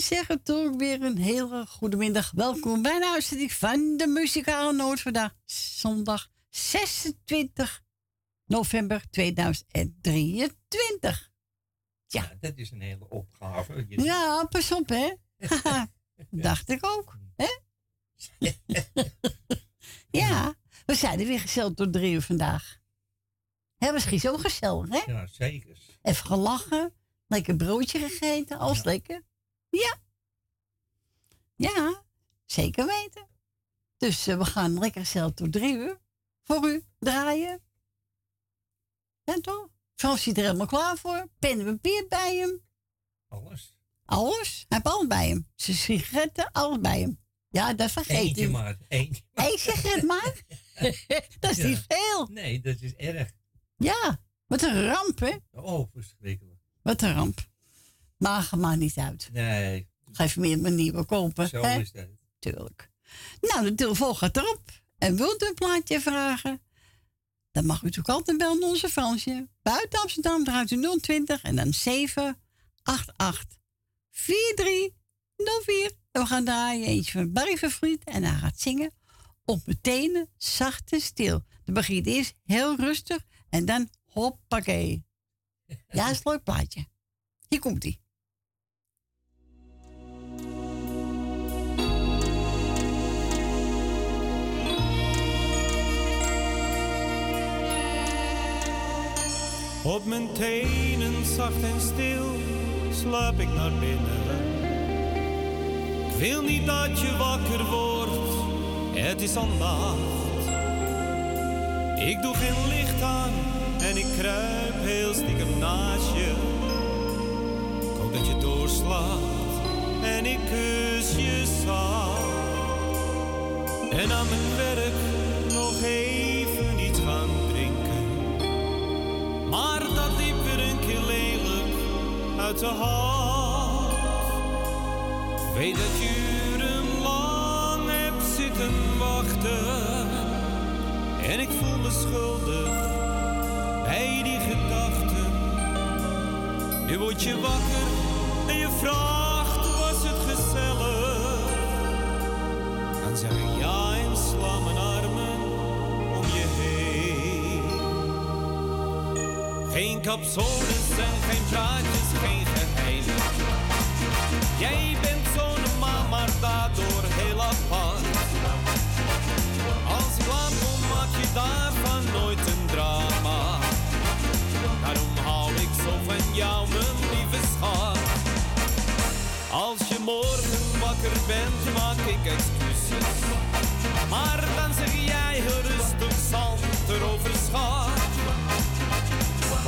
zeggen toch weer een hele goede middag. Welkom bij de uitzending van de Muzikale Noord vandaag, zondag 26 november 2023. Ja, dat is een hele opgave. Ja, pas op, hè? Dacht ik ook, hè? ja, we zijn er weer gezellig tot drie uur vandaag. Hè, misschien zo gezellig, hè? Ja, zeker. Even gelachen, lekker broodje gegeten, alles lekker. Ja. Ja, zeker weten. Dus uh, we gaan lekker zelf tot drie uur voor u draaien. En toch? Frans zit er helemaal klaar voor. Pen en papier bij hem. Alles. Alles? Hij heeft alles bij hem. Zijn sigaretten, alles bij hem. Ja, dat vergeet Eentje maar. Eentje Eén sigaret maar? dat is niet veel. Nee, dat is erg. Ja, wat een ramp, hè? Oh, verschrikkelijk. Wat een ramp. Maag maar niet uit. Nee. Ga even meer een nieuwe kopen. Zo hè? is dat. Tuurlijk. Nou, de telefoon gaat erop. En wilt u een plaatje vragen? Dan mag u toch altijd bellen onze Fransje. Buiten Amsterdam draait u 020 en dan 788 4304. En we gaan draaien eentje van Barry Vervriet. En hij gaat zingen op meteen zacht en stil. Dan begint eerst heel rustig en dan hoppakee. Ja, is een leuk plaatje. Hier komt hij. Op mijn tenen zacht en stil slaap ik naar binnen. Ik wil niet dat je wakker wordt, het is al nacht. Ik doe geen licht aan en ik kruip heel stiekem naast je. Ik hoop dat je doorslaat en ik kus je zacht. En aan mijn werk nog even iets gaan drinken. Maar dat liep weer een keer lelijk uit de hand. Weet dat je uren lang hebt zitten wachten. En ik voel me schuldig bij die gedachten. Nu word je wakker en je vraagt, was het gezellig? Dan zeg ik ja en sla mijn Geen capsules en geen praatjes, geen geheimen. Jij bent zo'n man, maar daardoor heel apart. Als ik laat kom, maak je daarvan nooit een drama. Daarom hou ik zo van jou, mijn lieve schat. Als je morgen wakker bent, maak ik excuses. Maar dan zeg jij rustig, zand erover schat.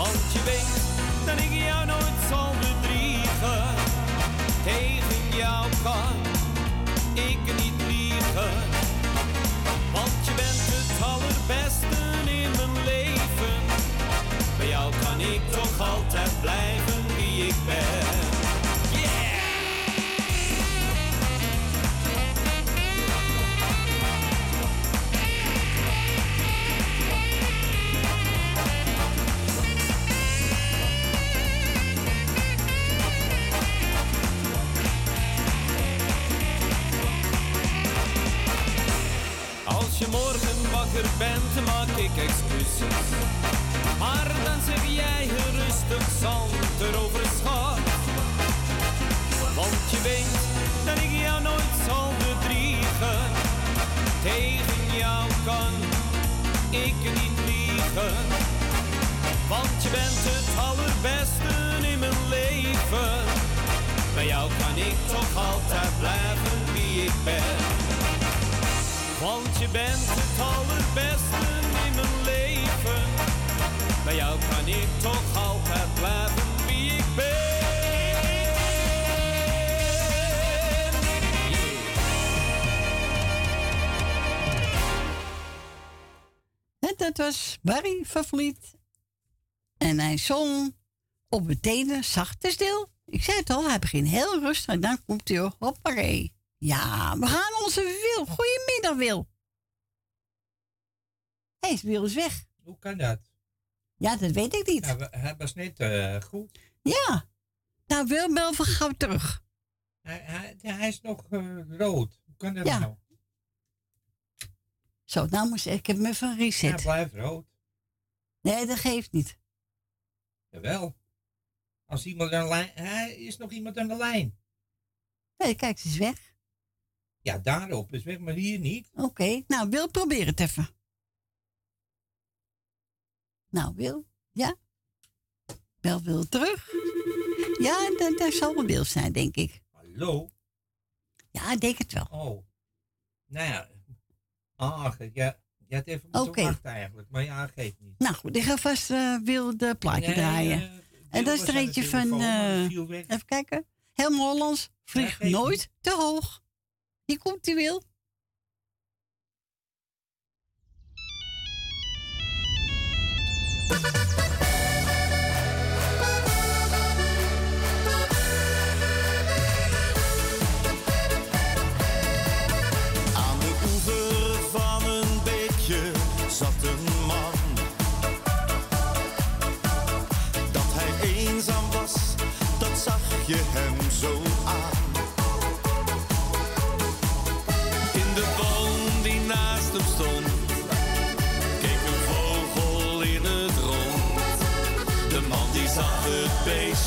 Want je weet dat ik jou nooit zal bedriegen. Tegen jou kan ik niet liegen. Want je bent het allerbeste in mijn leven. Bij jou kan ik toch altijd blijven wie ik ben. Wakker bent, maak ik excuses. Maar dan zeg jij heel rustig zand erover schat. Want je weet dat ik jou nooit zal bedriegen. Tegen jou kan ik niet liegen. Want je bent het allerbeste in mijn leven. Bij jou kan ik toch altijd blijven wie ik ben. Want je bent het allerbeste in mijn leven. Bij jou kan ik toch altijd blijven wie ik ben. dat was Barry Vervliet. En hij zong op mijn tenen zacht en stil. Ik zei het al, hij begint heel rustig en dan komt hij hopparee. Ja, we gaan onze Wil. Goedemiddag, Wil. Hé, hey, Wil is weg. Hoe kan dat? Ja, dat weet ik niet. Ja, we- hij was net eh, goed. Ja. Nou, Wil, bel van gauw terug. Hij, hij, hij is nog eh, rood. Hoe kan dat Ja. nou? Zo, nou moest ik heb hem even Hij reset. blijft rood. Nee, dat geeft niet. Jawel. Als iemand aan de lijn... Hij is nog iemand aan de lijn. Nee, kijk, ze is weg. Ja, daarop is weg, maar hier niet. Oké, nou, Wil, probeer het even. Nou, Wil, ja? Bel Wil terug. Ja, dat, dat zal wel Wil zijn, denk ik. Hallo? Ja, ik denk het wel. Oh. Nou ja. Ah, ja. Je had even moeten Oké. wachten eigenlijk. Maar ja, geeft niet. Nou goed, ik ga vast eh, Wil de plaatje Nee, draaien. eh, en dat is er eentje van... eh, even kijken. Helemaal Hollands. Vlieg nooit te hoog. Hier komt die Wil.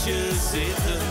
Beestje zitten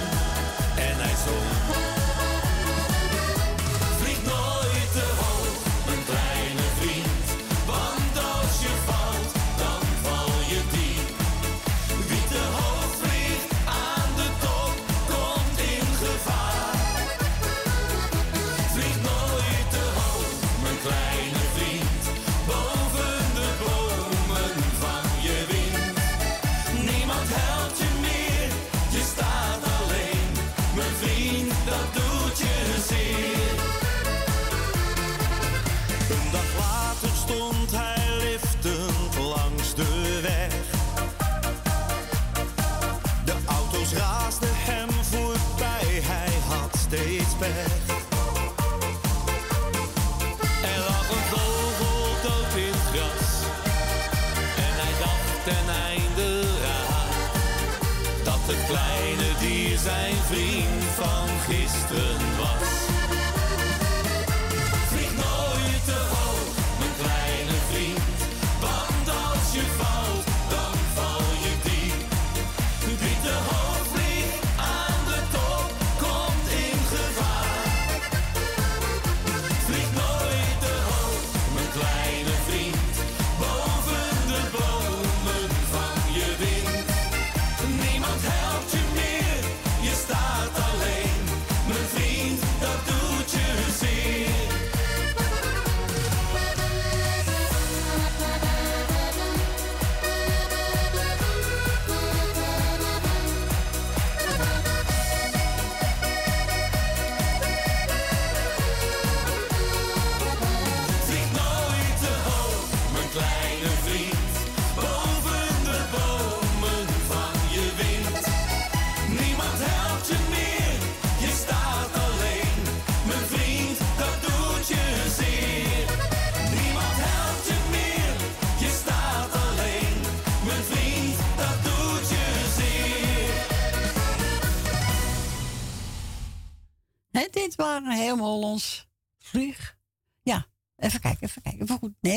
pech. Er lag een vogel dood in het gras. En hij dacht ten einde raad dat het kleine dier zijn vriend van gisteren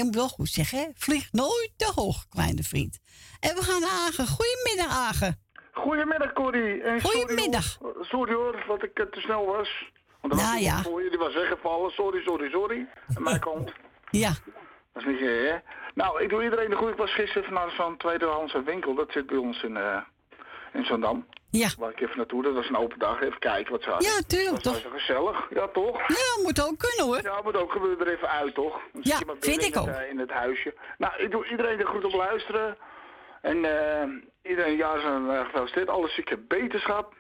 Moet wel goed zeggen. Hè? Vlieg nooit te hoog, kleine vriend. En we gaan naar Agen. Goedemiddag, Agen. Goedemiddag, Corrie. En sorry, Goedemiddag. hoor. Sorry hoor, dat ik eh, te snel was. Want was Nou, iemand ja. voor was weggevallen. Sorry, sorry, sorry. Aan mijn kant. Ja, Dat is niet hè. Nou, ik doe iedereen de groet. Ik was gisteren naar zo'n tweedehandse winkel. Dat zit bij ons in, eh in Zandam. Ja. Waar ik even naartoe. Dat was een open dag. Even kijken wat ze hadden. Ja, tuurlijk, Dat was toch? gezellig. Ja, toch? Ja, moet ook kunnen, hoor. Ja, moet ook gebeuren er even uit, toch? Dan Ja, je vind ik in het, ook. eh, in het huisje. Nou, ik doe iedereen de groet op luisteren. En eh, iedereen, ja, zijn uh, gefeliciteerd. Alle zieke beterschap.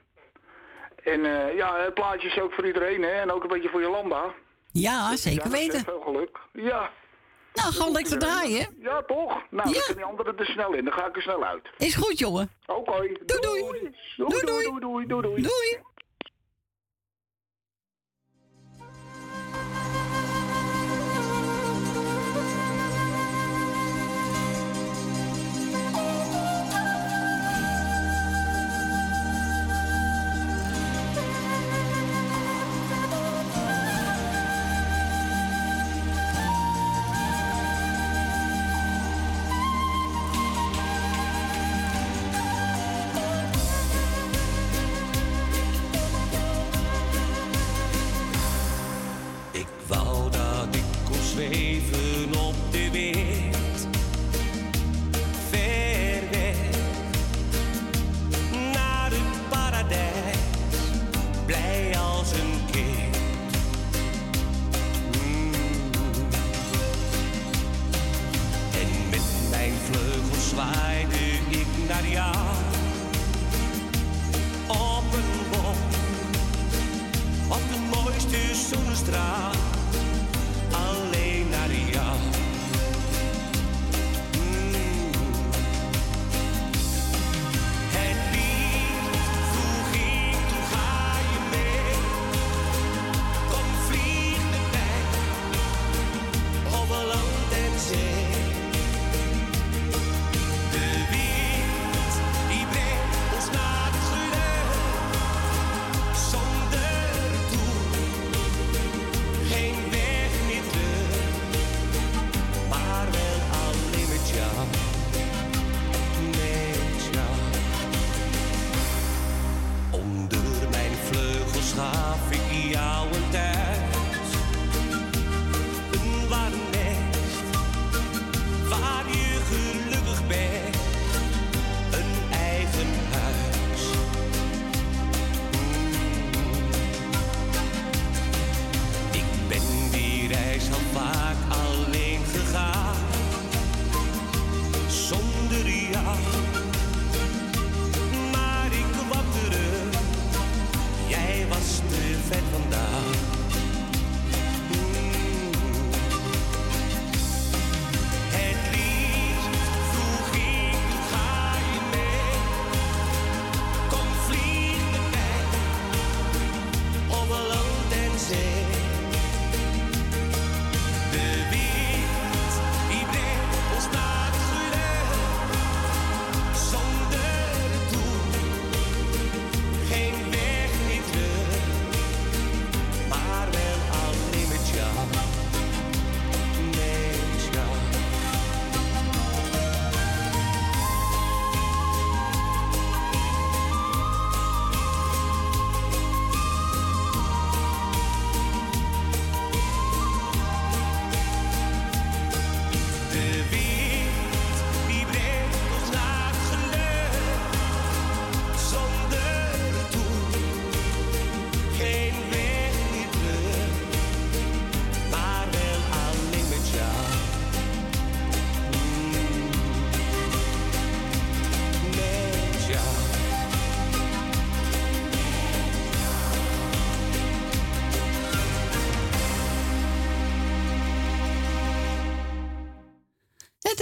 En eh, ja, het plaatje is ook voor iedereen, hè. En ook een beetje voor Jolanda. Ja, zeker Ja, weten. Veel geluk. Ja. Nou, gewoon lekker draaien. Ja, toch? Nou, Ja. dan die anderen er snel in. Dan ga ik er snel uit. Is goed, jongen. Oké. Doei, doei. Doei, Doei, doei. doei, doei, doei, doei. Doei.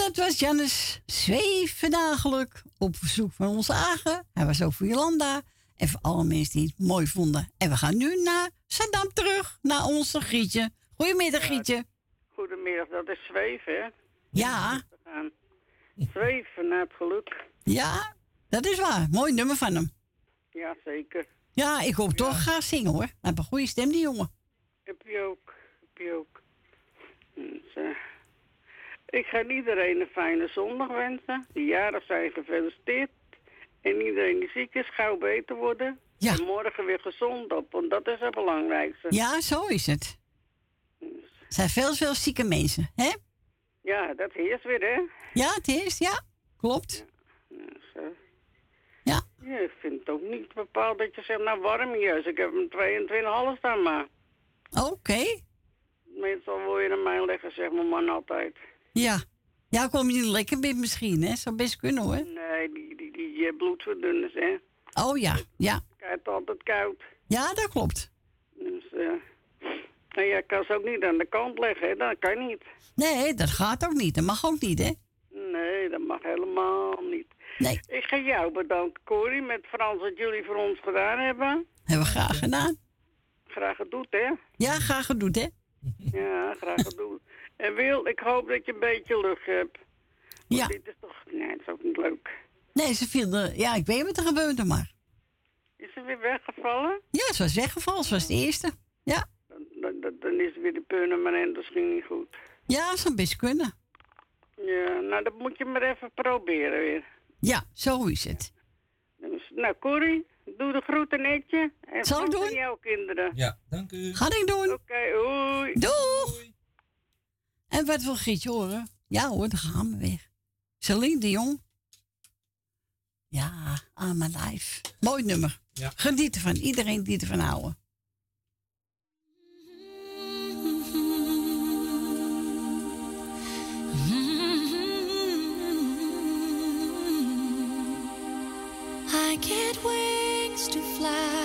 Dat was Jannes Zwevendagelijk op verzoek van onze Agen. Hij was ook voor Jolanda en voor alle mensen die het mooi vonden. En we gaan nu naar Saddam terug, naar onze Grietje. Goedemiddag Grietje. Goedemiddag, dat is zweven, hè? Ja, We gaan zweven naar het geluk. ja, dat is waar. Mooi nummer van hem. Ja, zeker. Ja, ik hoop toch graag zingen hoor. Hij heeft een goede stem die jongen. Heb je ook. Heb je ook. Dus, eh, ik ga iedereen een fijne zondag wensen. Die jarig zijn gefeliciteerd. En iedereen die ziek is, gauw beter worden. Ja. En morgen weer gezond op, want dat is het belangrijkste. Ja, zo is het. Er zijn veel, veel zieke mensen, hè? Ja, dat heerst weer, hè? Ja, het is, ja. Klopt. Dus, Ja. ja, ik vind het ook niet bepaald dat je zegt, nou warm juist. Ik heb hem 22,5 staan, maar Oké. meestal wil je naar mij leggen, zegt mijn man altijd. Ja. Ja, kom je niet lekker binnen misschien, hè? Zou best kunnen hoor. Nee, die, die, die eh, bloedverdunners, hè. Oh ja, ja. Krijgt altijd koud. Ja, dat klopt. Dus, eh En jij kan ze ook niet aan de kant leggen, hè? dat kan niet. Nee, dat gaat ook niet. Dat mag ook niet, hè? Nee, dat mag helemaal niet. Nee. Ik ga jou bedanken, Corrie, met Frans wat jullie voor ons gedaan hebben. Hebben we graag gedaan. Graag gedaan, hè? Ja, graag gedaan, hè? Ja, graag gedaan. En Wil, ik hoop dat je een beetje lucht hebt. Want Ja. Dit is toch... Nee, het is ook niet leuk. Nee, ze viel er... Ja, ik weet niet wat er gebeurde, maar... Is ze weer weggevallen? Ja, ze was weggevallen. Ze was de eerste. Ja. Dan, dan, dan- is weer de permanent misschien niet goed. Ja, zou best kunnen. Ja, nou, dat moet je maar even proberen weer. Ja, zo is het. Dus, nou, Corrie, doe de groeten netje. En Zal ik aan doen? jouw kinderen. Ja, dank u. Ga ik doen. Oké, hoi. Doeg! En wat wil Gietje horen? Ja hoor, dan gaan we weer. Celine de Jong. Ja, aan mijn lijf. Mooi nummer. Ja. Geniet ervan. Iedereen die ervan houden. I get wings to fly.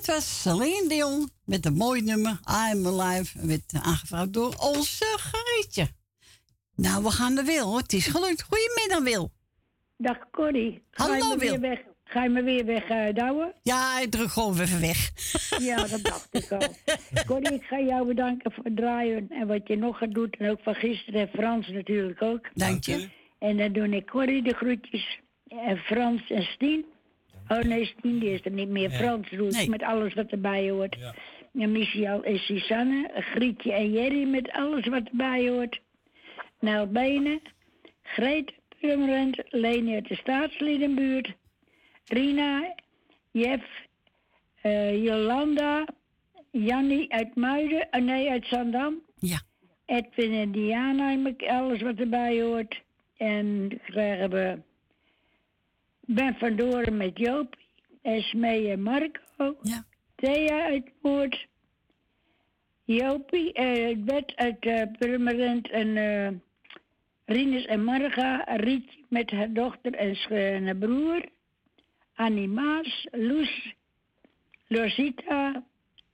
Dit was Celine Dion met een mooi nummer. I'm Alive. Werd aangevraagd door onze Grietje. Nou, we gaan naar Wil. hoor. Het is gelukt. Goedemiddag, Wil. Dag Corrie. Ga je Hallo, me weer Wil. weg? Ga je me weer weg eh, douwen? Ja, ik druk gewoon even weg. Ja, dat dacht ik al. Corrie, ik ga jou bedanken voor het draaien en wat je nog gaat doen. En ook van gisteren en Frans natuurlijk ook. Dank je. En dan doe ik Corrie de groetjes. En Frans en Stien. Oh nee, die is er niet meer. Frans doet Nee. met alles wat erbij hoort. Ja. En Michiel en Susanne, Grietje en Jerry met alles wat erbij hoort. Benen, Greet Purmerend, Leni uit de staatsliedenbuurt, Rina, Jef, eh, Jolanda, Jannie uit Muiden, nee, uit Zandam. Ja. Edwin en Diana, met alles wat erbij hoort. En krijgen we Ben van Doren met Joop, Esmee en Marco, Ja. Thea uit Moord, Jopie, eh, Bert uit eh, Purmerend en eh Rinus en Marga, Rietje met haar dochter en, haar broer, Annie Maas, Loes, Rosita,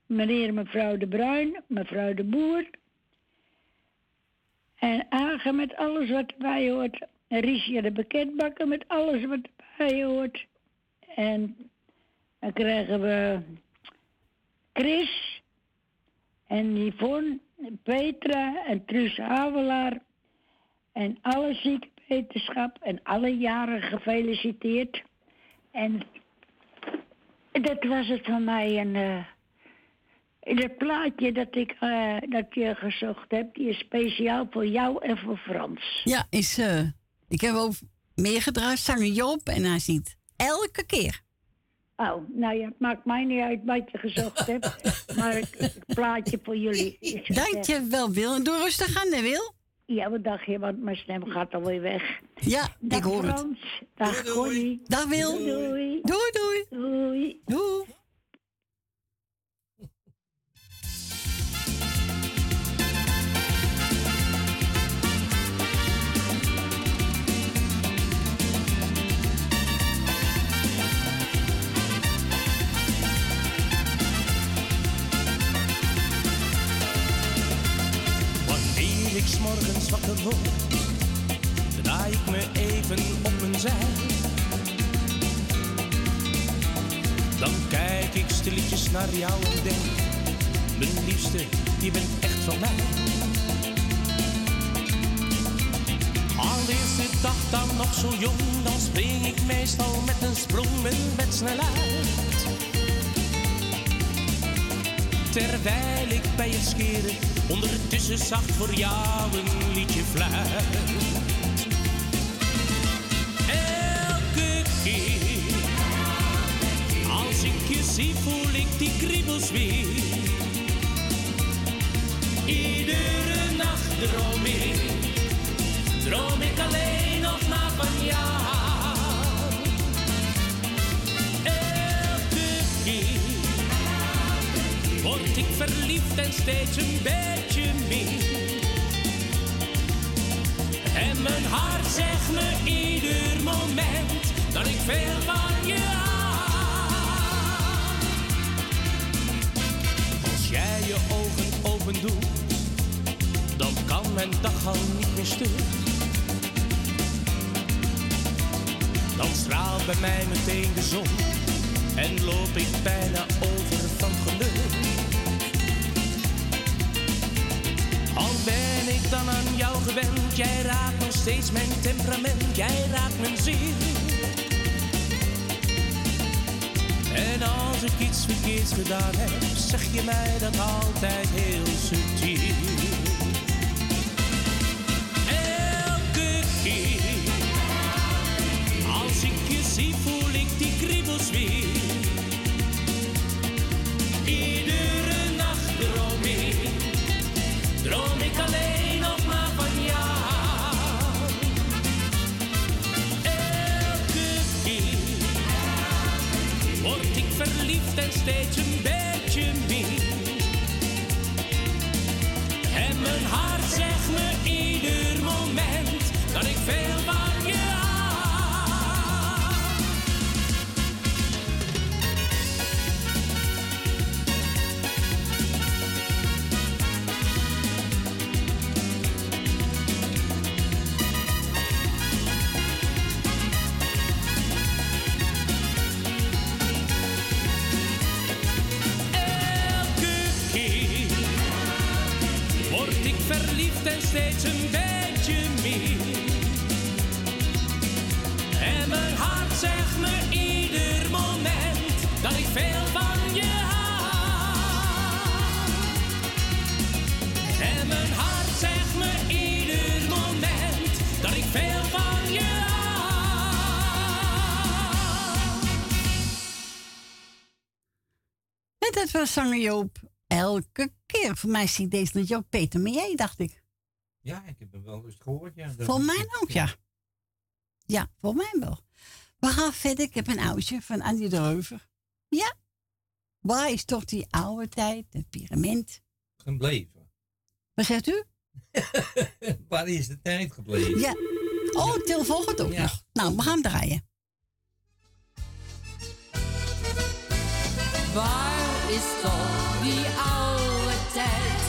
meneer en mevrouw De Bruin, mevrouw De Boer. En Agen met alles wat erbij hoort. Riesje de bekendbakker met alles wat En dan krijgen we Chris en Yvonne, Petra en Truus Havelaar. En alle ziekenwetenschap en alle jaren gefeliciteerd. En dat was het van mij. En eh het plaatje dat ik eh, dat je gezocht heb, die is speciaal voor jou en voor Frans. Ja, is, eh, ik heb ook meer gedraaid, zanger Joop. En hij ziet elke keer. Oh, nou ja, het maakt mij niet uit wat je gezocht hebt. maar het, plaatje voor jullie. is Dank je wel, Wil. En doe rustig aan, hè, Wil? Ja, wat dacht je, want mijn stem gaat alweer weg. Ja, Dag ik hoor het. Frans, dag. Connie. Dag, Wil. Doei, doei. Doei, doei. Doei. Doei. Word, draai ik me even op mijn zij. Dan kijk ik stilletjes naar jou en denk, mijn liefste, je bent echt van mij. Al is de dag dan nog zo jong, dan spring ik meestal met een sprong bed snel uit. Terwijl ik bij het scheren ondertussen zacht voor jou een liedje fluit. Elke keer als ik je zie voel ik die kriebels weer. Iedere nacht droom ik, droom ik alleen ik verliefd en steeds een beetje meer. En mijn hart zegt me ieder moment dat ik veel van je hou. Als jij je ogen open doet, dan kan mijn dag al niet meer stuk. Dan straalt bij mij meteen de zon en loop ik bijna over van geluk. Dan aan jou gewend, jij raakt nog steeds mijn temperament, jij raakt mijn ziel. En als ik iets verkeerds gedaan heb, zeg je mij dat altijd heel subtiel. Joop. Elke keer. Voor mij zie ik deze liedje ook Peter Meijer, dacht ik. Ja, ik heb hem wel eens gehoord. Ja. Voor mij ook, ja. Ja, voor mij wel. We gaan verder. Ik heb een oudje van Andy de Reuver. Ja. Waar is toch die oude tijd, het pyramid? Gebleven. Wat zegt u? Waar is de tijd gebleven? Ja. Oh, de telefoon gaat ook Ja. nog. Nou, we gaan draaien. Waar is toch die oude tijd,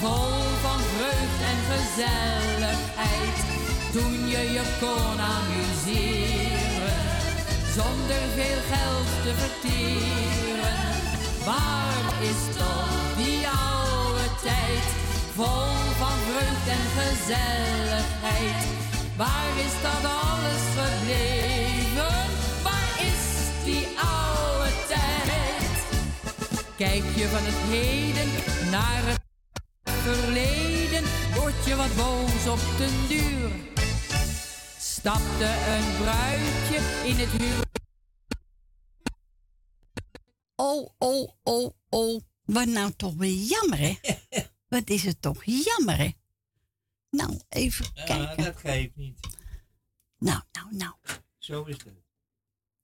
vol van vreugd en gezelligheid, toen je je kon amuseren, zonder veel geld te verteren. Waar is toch die oude tijd, vol van vreugd en gezelligheid, waar is dat alles gebleven? Kijk je van het heden naar het verleden, word je wat boos op den duur. Stapte een bruidje in het huwelijk. Oh, oh, oh, oh. Wat nou toch weer jammer, hè? Wat is het toch jammer, hè? Nou, even kijken. dat geeft niet. Nou, nou, nou. Zo is het.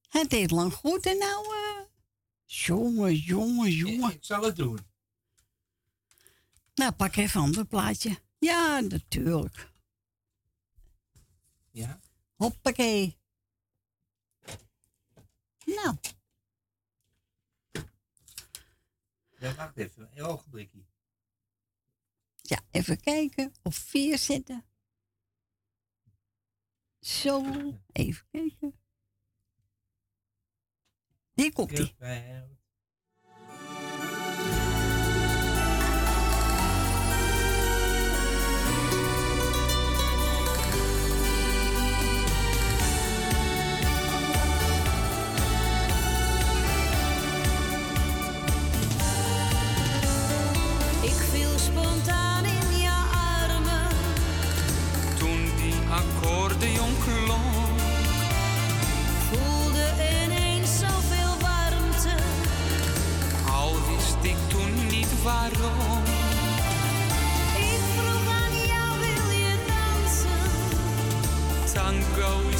Het deed lang goed en nou... eh jongen, jongen, jongen. Ik zal het doen. Nou, pak even een ander plaatje. Ja, natuurlijk. Ja. Hoppakee. Nou, Ja, wacht even. Een ogenblikje. ja, even kijken. Op vier zitten. Zo, even kijken. Hier komt ie.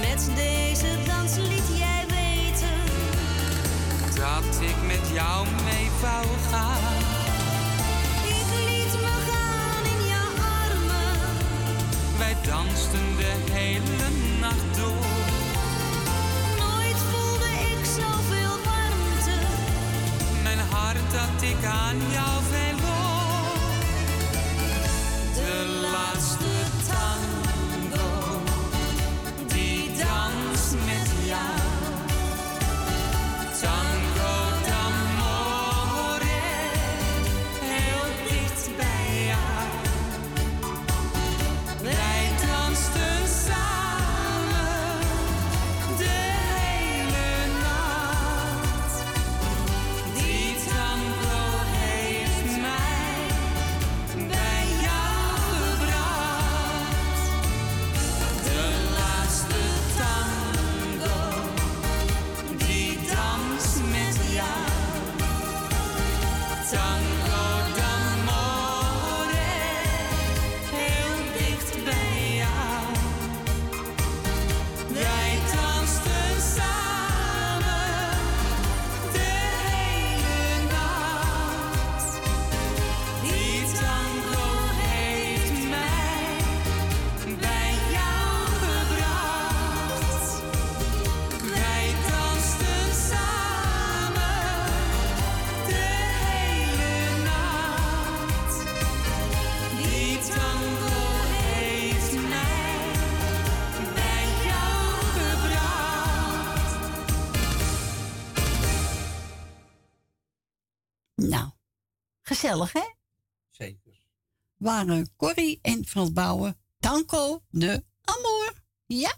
Met deze dans liet jij weten. Dat ik met jou mee wou gaan. Ik liet me gaan in jouw armen. Wij dansten de hele nacht door. Nooit voelde ik zoveel warmte. Mijn hart dat ik aan jou gezellig hè? Zeker. Waren Corrie en Frans Bouwen, Tanko de Amour. Ja.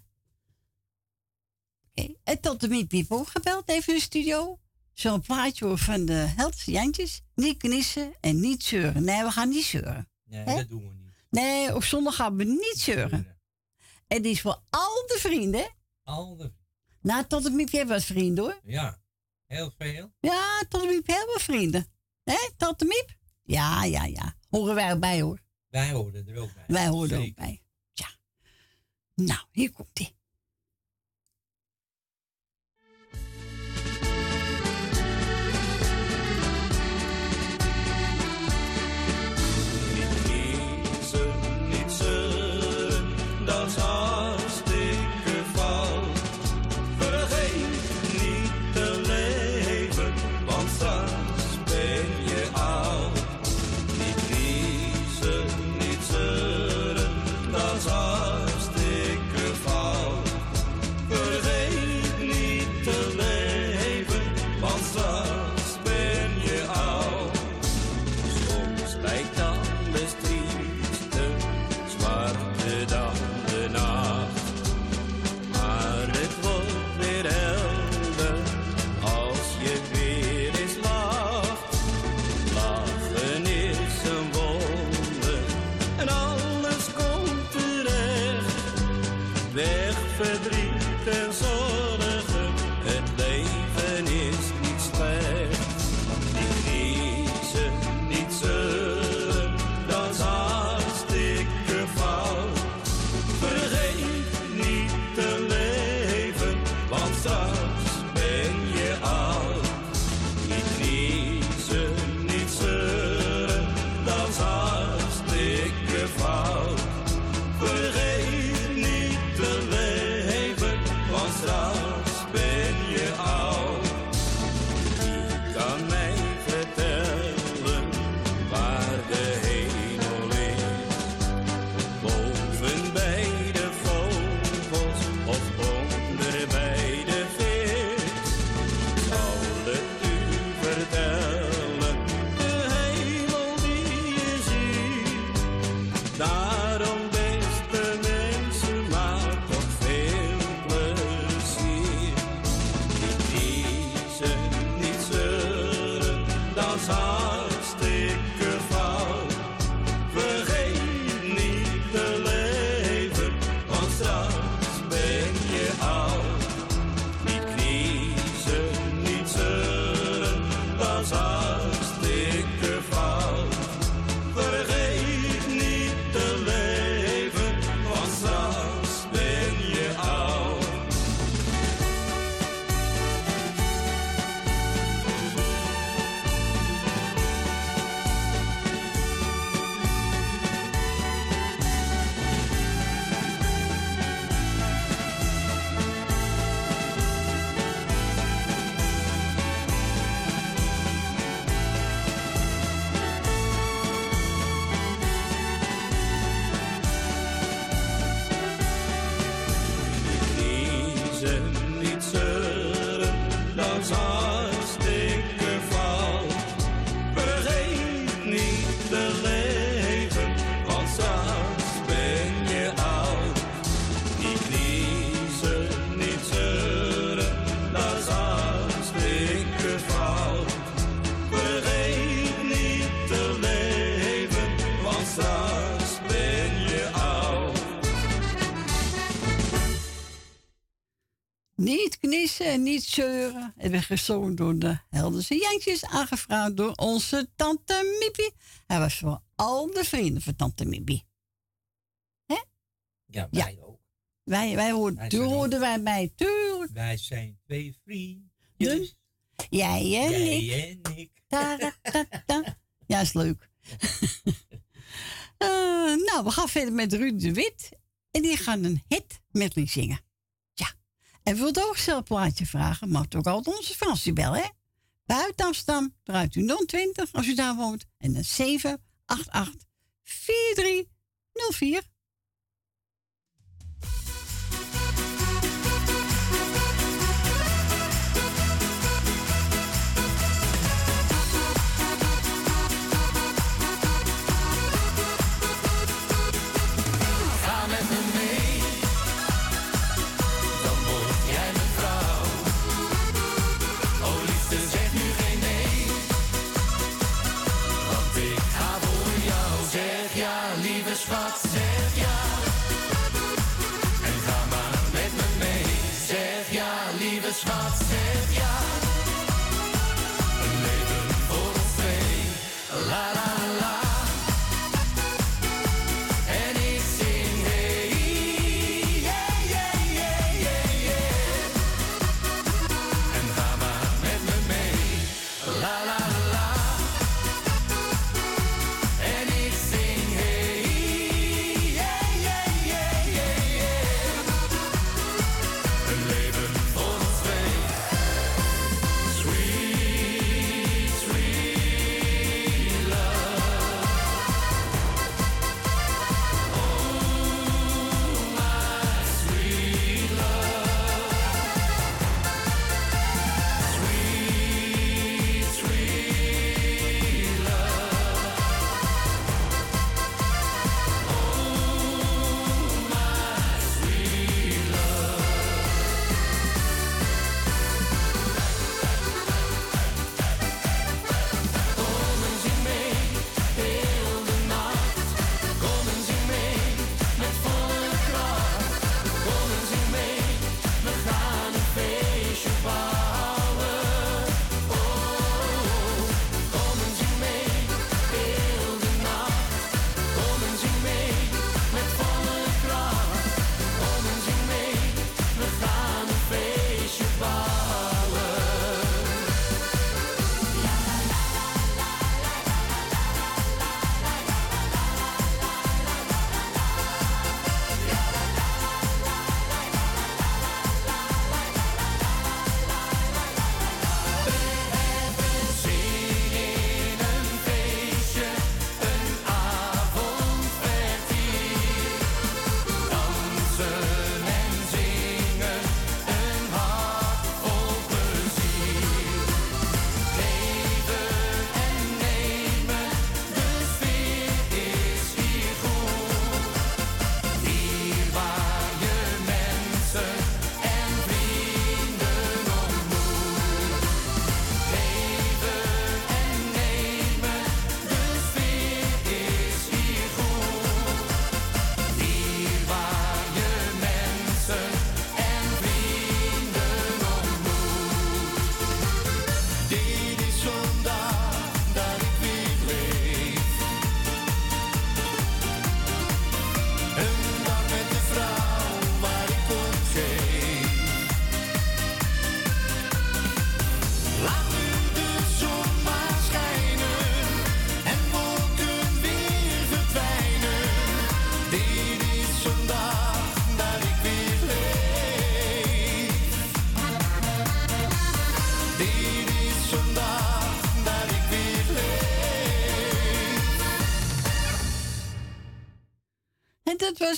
Oké, en tot de Miep ook gebeld even in de studio. Zo'n plaatje hoor van de Heldse Jantjes. Niet knissen en niet zeuren. Nee, we gaan niet zeuren. Nee, Hè? dat doen we niet. Nee, op zondag gaan we niet zeuren. En die is voor al de vrienden. Al de... Nou, tot de Miep heeft wat vrienden hoor. Ja, heel veel. Ja, tot de Miep heel wat vrienden. Hè, tot de Miep? Ja, ja, ja. Horen wij ook bij hoor. Wij horen er ook bij. Wij horen er ook bij. Ja. Nou, hier komt ie. Niet zeuren. Het werd gezongen door de Helderse Jantjes, aangevraagd door onze tante Miepie. Hij was voor al de vrienden van tante Miepie. Ja, wij ook. Wij, wij hoorden, Wij toen hoorden wij bij, tuurlijk. Wij zijn twee vrienden. Dus, jij en ik. Jij en ik. Ta-ra-ta-ta. Ja, is leuk. Eh, nou, we gaan verder met Ruud de Wit. En die gaan een hit medley zingen. En wilt ook zelf een plaatje vragen? Mag ook altijd onze Fransie bellen, hè? Buiten Amsterdam, draait u 020 als u daar woont. En dan 788 4304. schwarz.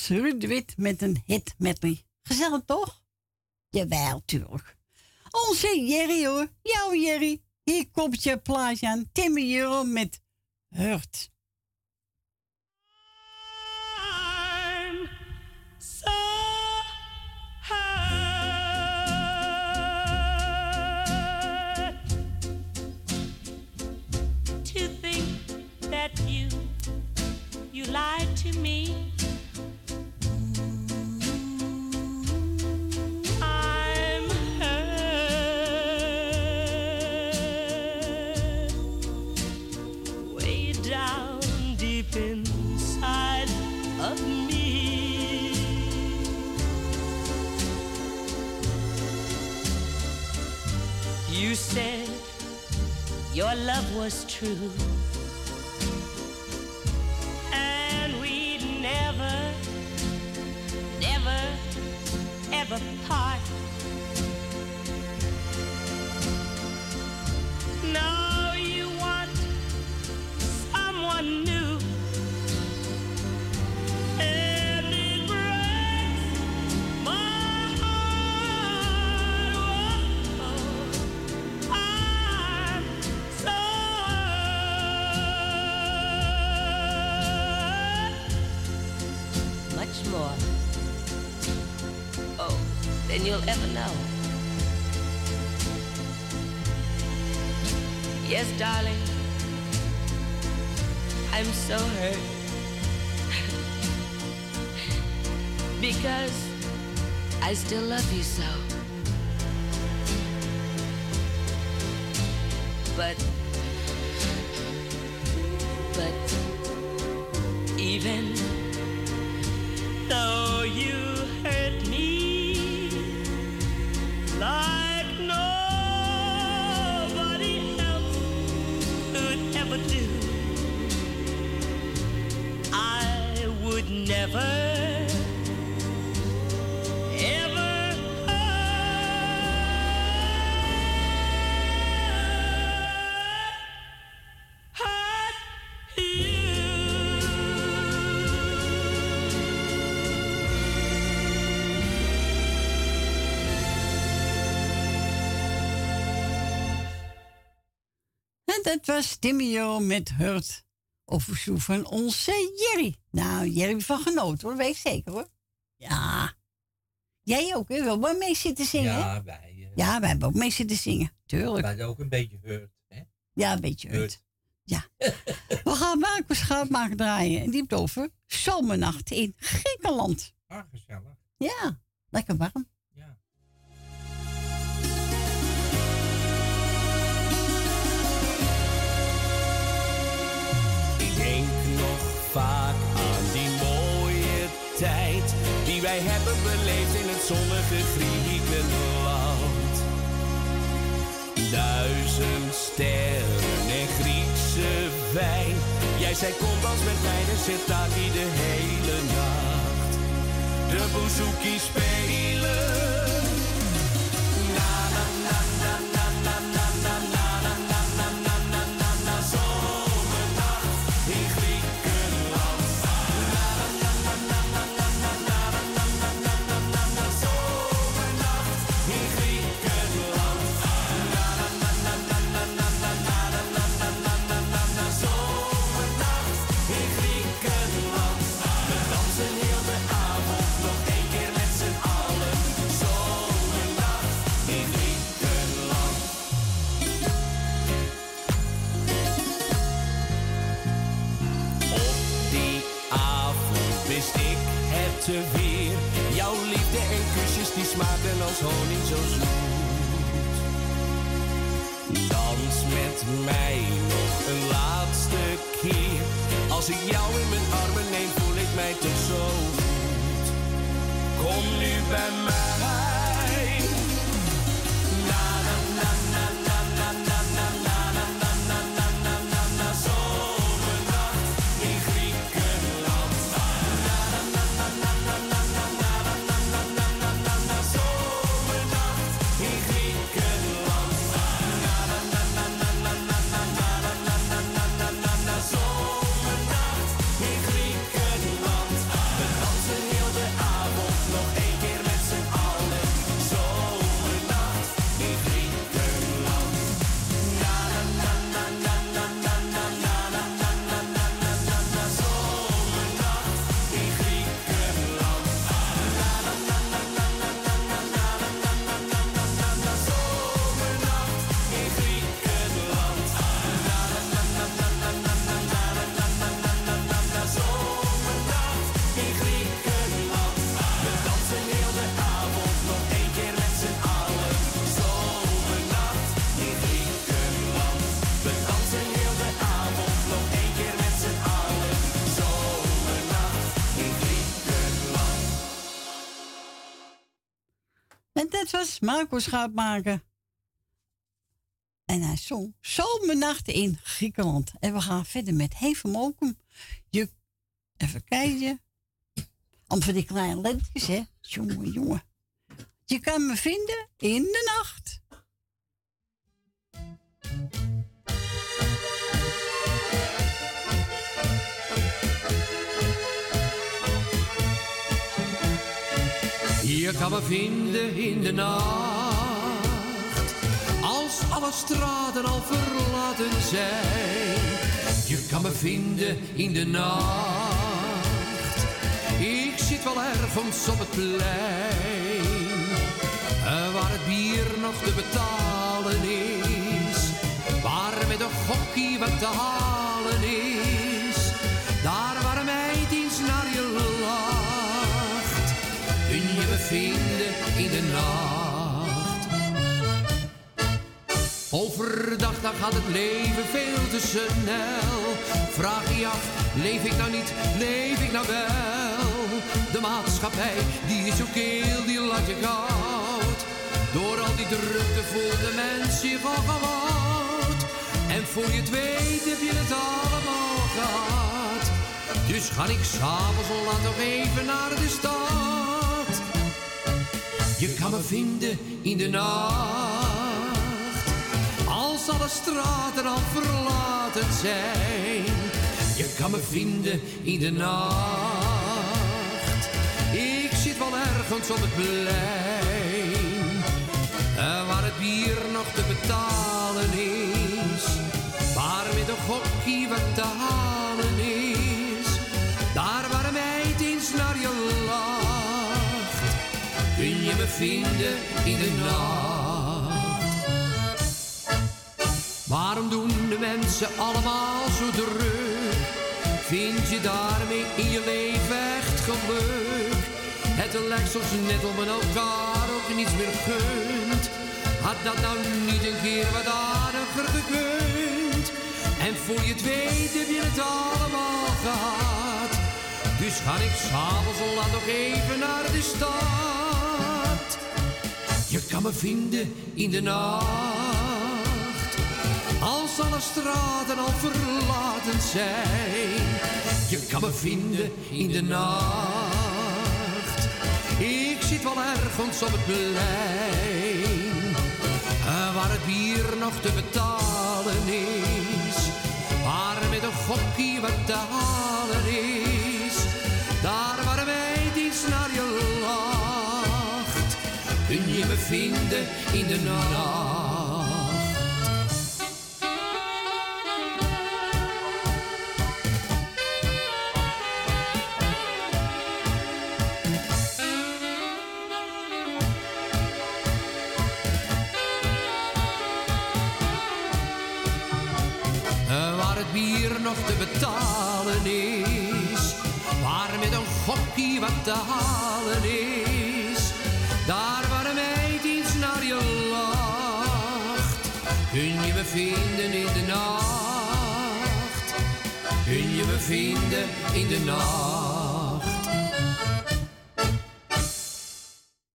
was Wit met een hit met me, Gezellig toch? Jawel, tuurlijk. Onze Jerry hoor, jouw Jerry. Hier komt je plaatje aan Timmy hierom met Hurt. lied to me your love was true. than you'll ever know. Yes, darling, I'm so hurt. because I still love you so. But, but. Dat was Timio met Hurt. Op verzoek van onze Jerry. Nou, Jerry van genoten hoor, weet ik zeker hoor. Ja. Jij ook, hè? Wel maar mee zitten zingen, hè? Ja, wij. eh, Ja, wij hebben ook mee zitten zingen. Tuurlijk. wij ook een beetje hurt. Hè? Ja, een beetje hurt. Ja. We gaan Marcus Schaapmaker draaien. En die heeft over zomernacht in Griekenland. Ah, gezellig. Ja, lekker warm. Vaak aan die mooie tijd die wij hebben beleefd in het zonnige Griekenland. Duizend sterren en Griekse wijn. Jij zei kom dans met mij, dan zit de hele nacht. De bouzouki spelen. Mij een laatste keer. Als ik jou in mijn armen neem, voel ik mij toch zo goed. Kom nu bij mij. Dat was Marco Schaapmaker. En hij zong Zomernachten in Griekenland. En we gaan verder met Heve Mokum. Je, even kijken. Om voor die kleine lettertjes, hè. Jongen, jongen. Je kan me vinden in de nacht. Je kan me vinden in de nacht, als alle straten al verlaten zijn. Je kan me vinden in de nacht, ik zit wel ergens op het plein, eh, waar het bier nog te betalen is, waar met een gokkie wat te halen is, Overdag dan gaat het leven veel te snel. Vraag je af, leef ik nou niet, leef ik nou wel? De maatschappij, die is zo keel, die laat je koud. Door al die drukte voelt de mens zich al gewoon. En voor je het weet heb je het allemaal gehad. Dus ga ik s'avonds al laat nog even naar de stad. Je kan me vinden in de nacht. Als alle straten al verlaten zijn. Je kan me vinden in de nacht. Ik zit wel ergens op het plein. eh, Waar het bier nog te betalen vinden in de nacht. Waarom doen de mensen allemaal zo druk? Vind je daarmee in je leven echt geluk? Het lijkt soms net om elkaar ook niets meer gunt. Had dat nou niet een keer wat aardiger gekund? En voor je het weet heb je het allemaal gehad. Dus ga ik s'avonds al laat nog even naar de stad. Je kan me vinden in de nacht. Als alle straten al verlaten zijn. Je kan me vinden in de nacht. Ik zit wel ergens op het plein. eh, Waar het bier nog te betalen is. Waar met een gokkie wat te halen is. Daar waar meid iets naar je. Je me vinden in de nacht. Eh, waar het bier nog te betalen is. Waar met een gokkie wat te halen is. Daar Kun je me vinden in de nacht. Kun je me vinden in de nacht.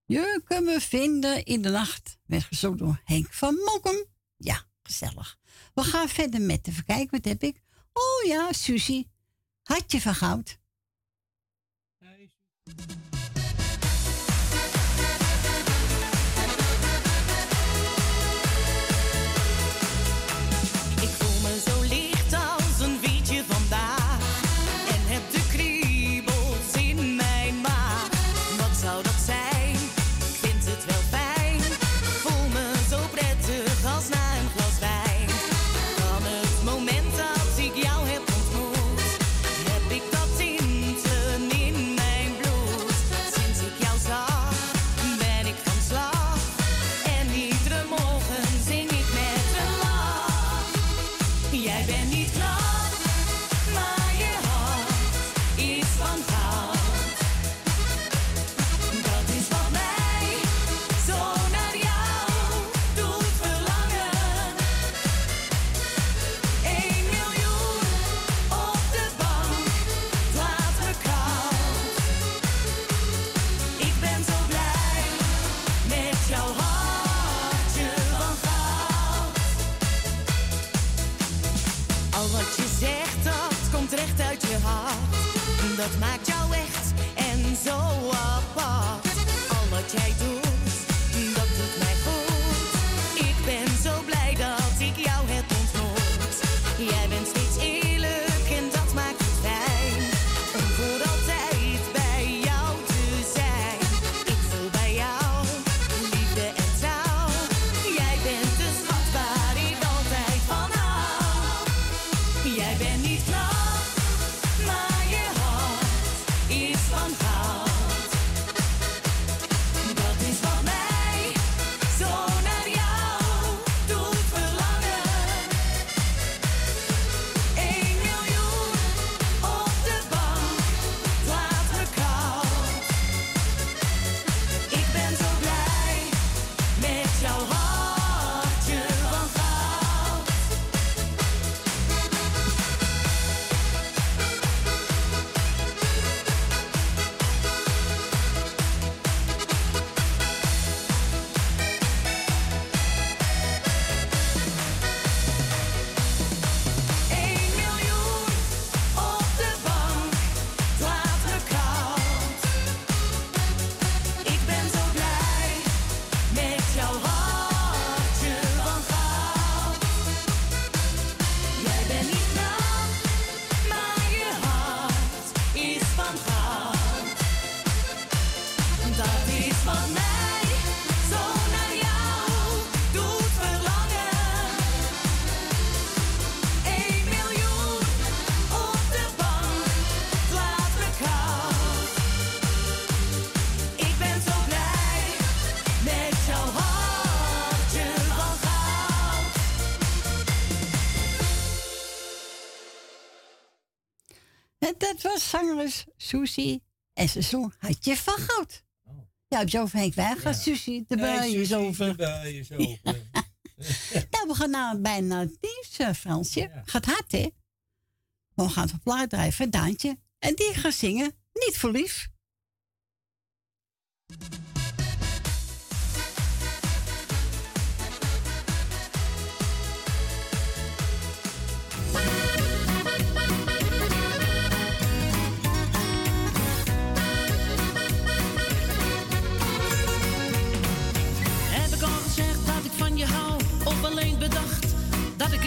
Je kunt me vinden in de nacht. Werd gezongen door Henk van Mokkum. Ja, gezellig. We gaan verder met even kijken. Wat heb ik? Oh ja, Susie. Hartje van goud. Dat maakt Susie. En ze zong Hartje van Goud. Ja, heb je over Henk Wijngaard, Ja. Susie, de Hey, bui is Susie, over. de is over. nou, we gaan nou bijna het nieuws, eh, Fransje. Gaat hard, hè? We gaan op plaat drijven, Daantje. En die gaat zingen, niet voor lief.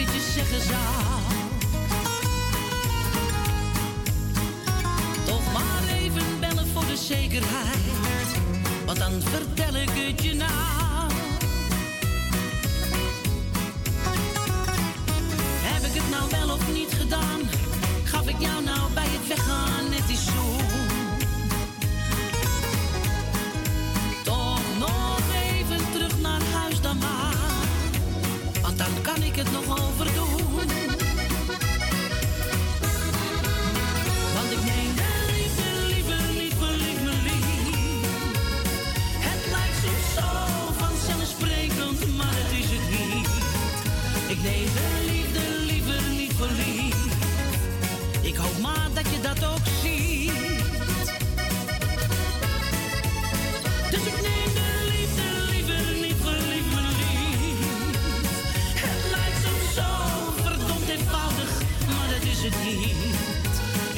Ik je zeggen zou? Toch maar even bellen voor de zekerheid. Want dan vertel ik het je nou. Heb ik het nou wel of niet gedaan? Gaf ik jou nou bij het weggaan net die zoen? Het nog overdoen. Want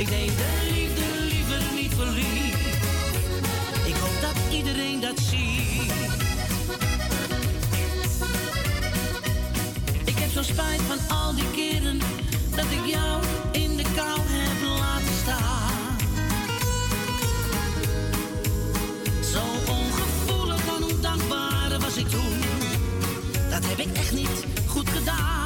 Ik neem de liefde liever niet verliefd. Ik hoop dat iedereen dat ziet. Ik heb zo spijt van al die keren dat ik jou in de kou heb laten staan. Zo ongevoelig en ondankbaar was ik toen. Dat heb ik echt niet goed gedaan.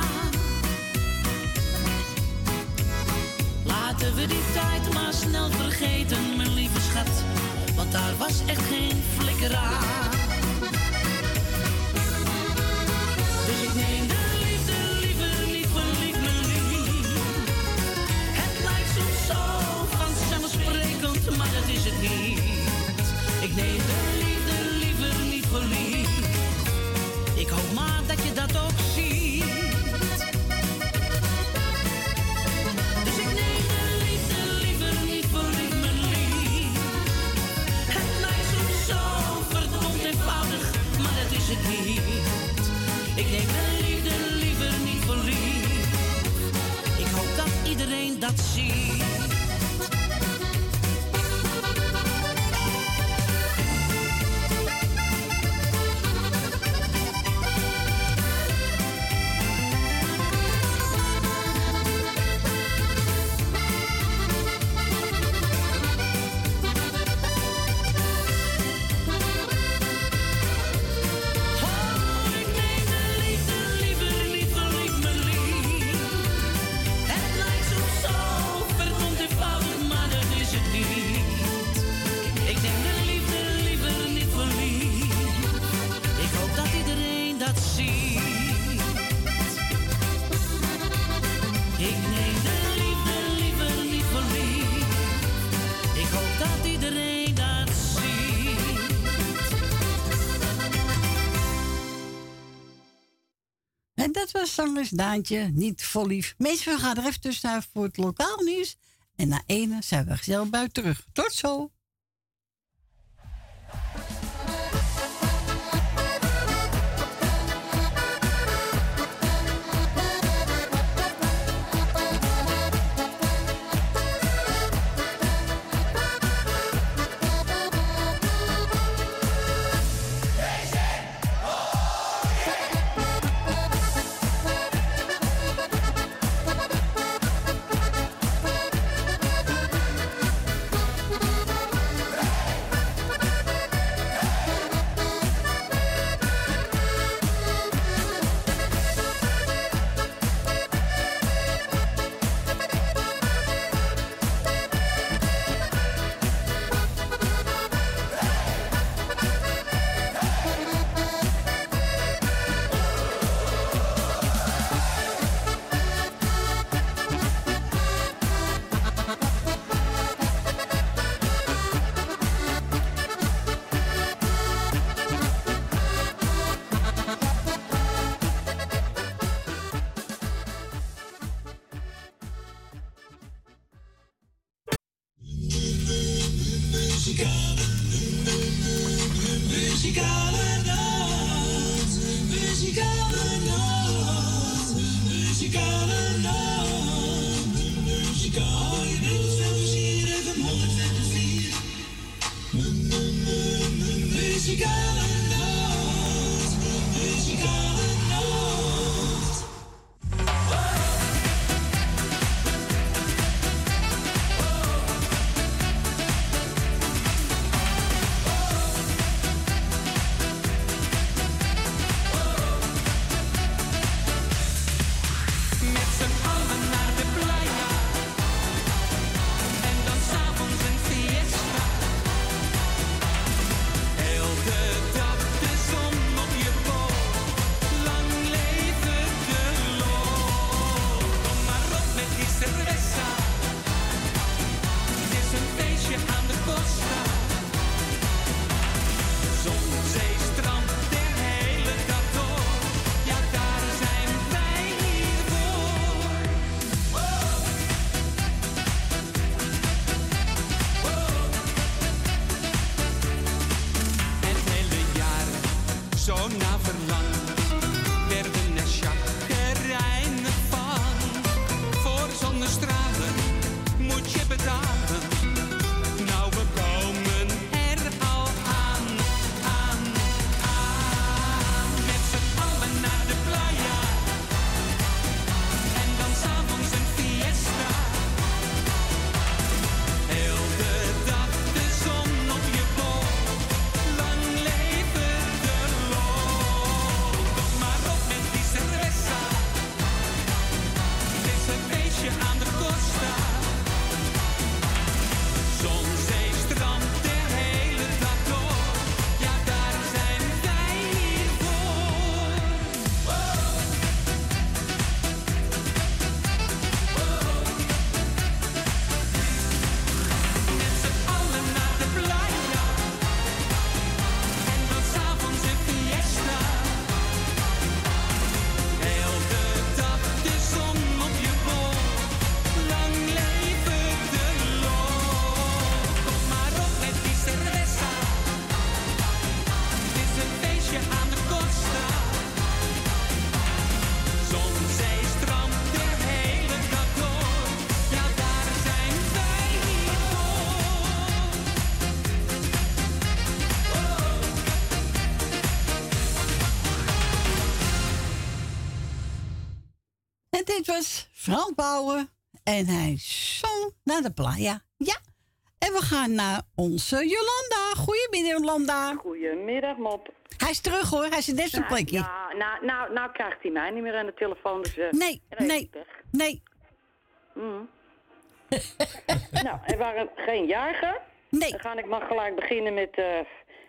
We die tijd maar snel vergeten, mijn lieve schat. Want daar was echt geen flikker aan. Dus ik neem de dat ziet. Daantje, niet vol lief. We gaan er even tussenuit voor het lokaal nieuws. En na ene zijn we gezellig buiten terug. Tot zo. Was Frans Bouwen. En hij zong naar de playa. Ja. En we gaan naar onze Jolanda. Goedemiddag, Jolanda. Goedemiddag, Mop. Hij is terug hoor. Hij zit net op zijn plekje. Nou, nou, nou krijgt hij mij niet meer aan de telefoon. Dus, eh, Nee, is nee, nee. Mm. nou, er waren geen jarigen. Nee. Dan ga ik maar gelijk beginnen met... eh,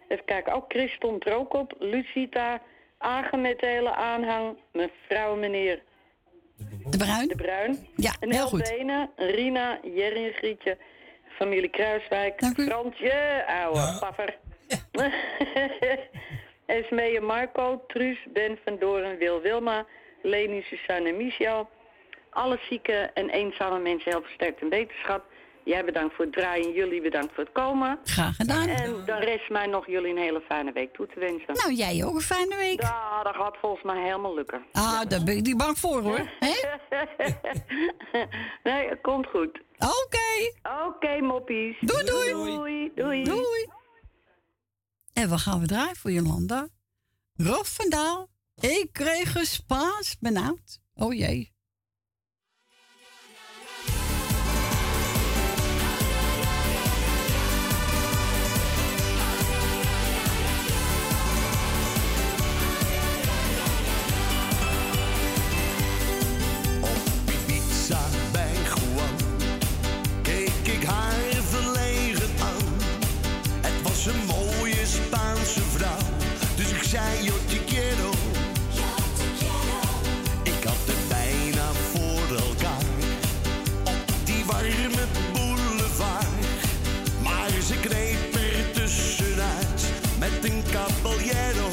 even kijken, ook Chris stond er ook op. Lucita, Agen met de hele aanhang. Mevrouw en meneer De Bruin. De Bruin. Ja, en heel goed. Benen, Rina, Jerry en Grietje. Familie Kruiswijk. Fransje, ouwe paffer. Esmee en Marco, Truus, Ben van Doren, Wil Wilma, Leni, Suzanne en Michel. Alle zieke en eenzame mensen heel versterkt en wetenschap. Jij bedankt voor het draaien, jullie bedankt voor het komen. Graag gedaan. En dan rest mij nog jullie een hele fijne week toe te wensen. Nou, jij ook een fijne week. Ja, dat gaat volgens mij helemaal lukken. Ah, daar ben ik niet bang voor hoor. Hè? nee, het komt goed. Oké. Oké, moppies. Doei, doei. Doei. Doei. Doei. En we gaan we draaien voor Jolanda. Rob van Daal. Ik kreeg een Spaans benauwd. Oh jee. people yellow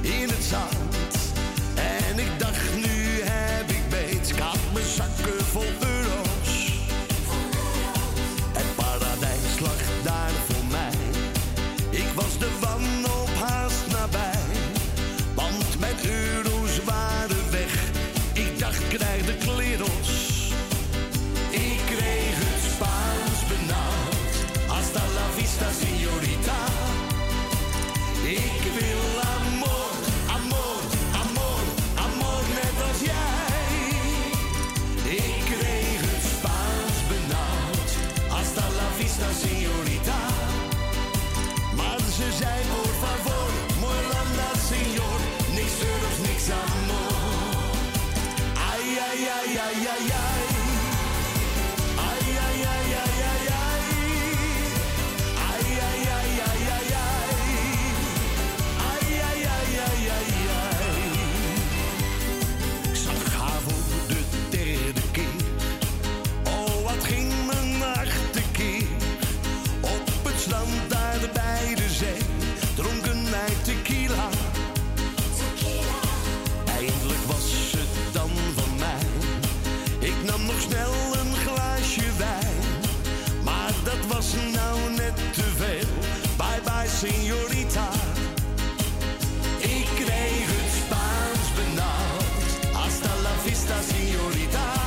in het zand. En ik dacht, nu heb ik beet. Ik had mijn zakken vol euro's. Het paradijs lag daar voor mij. Ik was de wanhoop signorità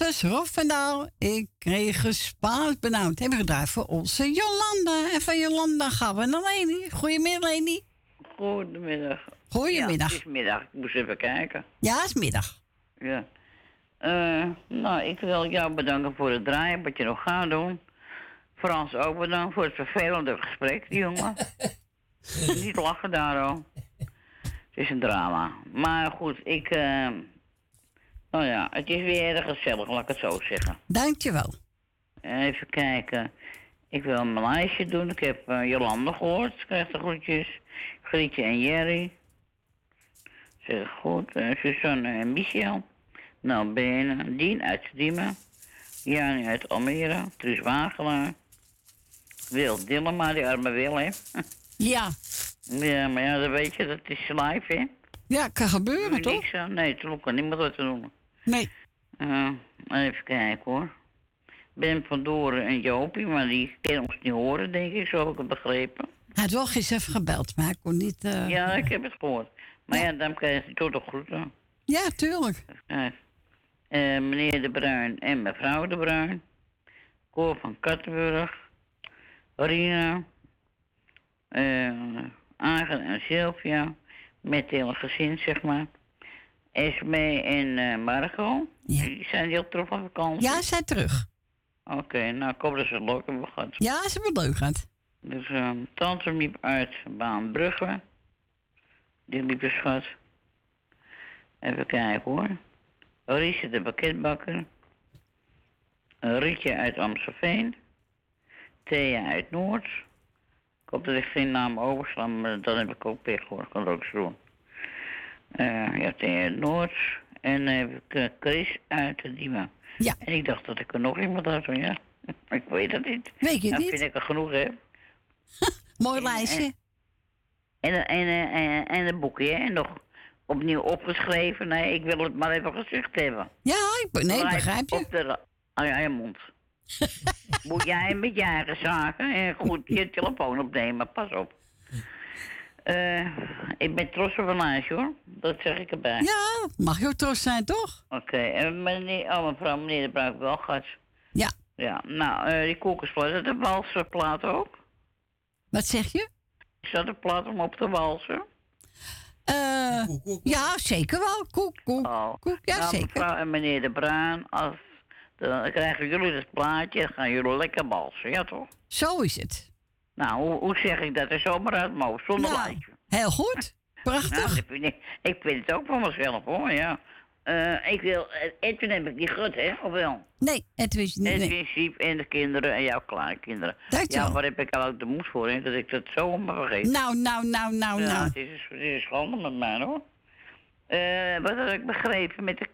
En dat was Rob van Daal. Ik kreeg een Spaans benauwd. Hebben we gedaan voor onze Jolanda. En van Jolanda gaan we naar Leni. Goedemiddag, Leni. Goedemiddag. Goedemiddag. Ja, het is middag. Ik moest even kijken. Ja, is middag. Ja. Eh, nou, ik wil jou bedanken voor het draaien, wat je nog gaat doen. Frans ook bedankt voor het vervelende gesprek, die jongen. Niet lachen daarom. Het is een drama. Maar goed, ik... eh, nou ja, het is weer erg gezellig, laat ik het zo zeggen. Dankjewel. Even kijken. Ik wil mijn lijstje doen. Ik heb eh, Jolanda gehoord. Ik krijg de groetjes. Grietje en Jerry. Zeg goed. eh, Suzanne en Michel. Nou, Benen. Dien uit Diemen. Jani uit Almere. Truus Wagelaar. Wil Dillema, die arme Wil, hè? Ja. Ja, maar ja, dat weet je, dat is live, hè? Ja, kan gebeuren, toch? niks aan? Nee, toen kan niemand wat te doen. Nee. Eh, even kijken hoor. Ben van Doren en Jopie, maar die kunnen ons niet horen, denk ik, zo heb ik het begrepen. Hij had wel gisteren even gebeld, maar ik kon niet... eh, Ja, ik heb het gehoord. Maar ja, dan krijg je toch de groeten. Ja, tuurlijk. Eh, meneer De Bruin en mevrouw De Bruin. Cor van Kattenburg. Rina. eh Agen en Sylvia. Met het hele gezin, zeg maar. Esme en eh Margot. Die Zijn die ook terug van vakantie? Ja, ze zijn terug. Oké, nou, ik hoop dat ze het leuk hebben gehad. Ja, ze hebben leuk gehad. Dus ehm tante liep uit Baanbrugge. Die liep een schat. Even kijken hoor. Riesje de pakketbakker. Een Rietje uit Amstelveen. Thea uit Noord. Ik hoop dat ik geen naam overslaan, maar dan heb ik ook pech hoor. Kan ook zo doen. Eh, ja, uit Noord. En dan heb ik eh, Chris uit de Diemen. Ja. En ik dacht dat ik er nog iemand had, maar ja. ik weet het niet. Weet je het nou, niet? vind ik er genoeg heb. Mooi lijstje. En, en, en, en, en een boekje, hè? nog opnieuw opgeschreven. Nee, ik wil het maar even gezegd hebben. Ja, ik, nee, ik begrijp je. Op de, aan je eigen mond. Moet jij met je eigen zaken en goed je telefoon opnemen, pas op. Eh, ik ben trots op een lijstje hoor, dat zeg ik erbij. Ja, mag je ook trots zijn, toch? Oké, en meneer, oh mevrouw, meneer de Bruik wel gehad. Ja. Ja, nou, eh, die koekersplaat, is dat een walserplaat ook? Wat zeg je? Is dat een plaat om op te walsen? Eh, ja, zeker wel. Koek, koek, Oh. koek. Ja, nou, zeker. mevrouw en meneer de Bruin, als Dan krijgen jullie het plaatje en gaan jullie lekker balsen, ja toch? Zo is het. Nou, hoe, hoe zeg ik dat er zomaar uit hoofd, zonder Nou, lijntje? Heel goed. Prachtig. Nou, ik, ik vind het ook van mezelf hoor, ja. Eh, ik wil, Edwin heb ik niet goed, hè, of wel? Nee, Edwin is niet. Edwin. Siep en de kinderen en jouw kleinkinderen. Dankjewel. Ja, waar heb ik al ook de moed voor, hè, dat ik dat zo maar vergeet. Nou, nou, nou, nou, ja, nou. Het is, het is schande met mij, hoor. Eh, wat had ik begrepen met de,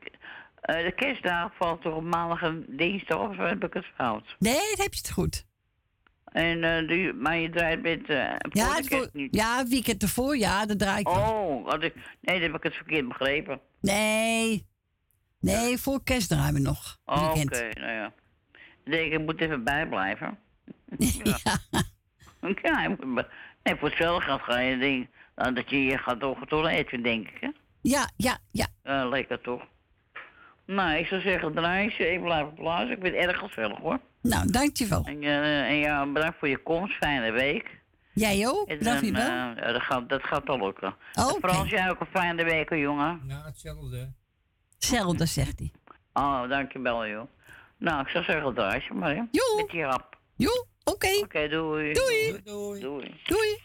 eh, de kerstdag valt toch op maandag en dinsdag, of heb ik het fout? Nee, dat heb je het goed. En, eh, die, maar je draait met, eh Ja, het voor, niet. ja, het weekend ervoor, ja, dat draai ik. Oh, had ik, nee, dan heb ik het verkeerd begrepen. Nee. Nee, voor kerst draaien we nog. Oh, Oké, nou ja. Ik denk, ik moet even bijblijven. ja. ja, be- nee, voor hetzelfde geld ga je denk, nou, dat je je gaat door door eten, denk ik, hè? Ja, ja, ja. Ja, lekker toch? Nou, ik zou zeggen, draai ik blijf op plaats. Ik vind het erg gezellig, hoor. Nou, dankjewel. En, eh, en ja, bedankt voor je komst. Fijne week. Jij ook? En Bedankt dan, voor je ja, dat, gaat, dat gaat wel lukken. Oké. En Frans, jij ook een fijne week, jongen. Ja, hetzelfde. Hetzelfde, zegt hij. Oh, dankjewel, joh. Nou, ik zou zeggen, draai je maar, hè? Met die rap. Jo, oké. Oké, doei. Doei. Doei. Doei. Doei.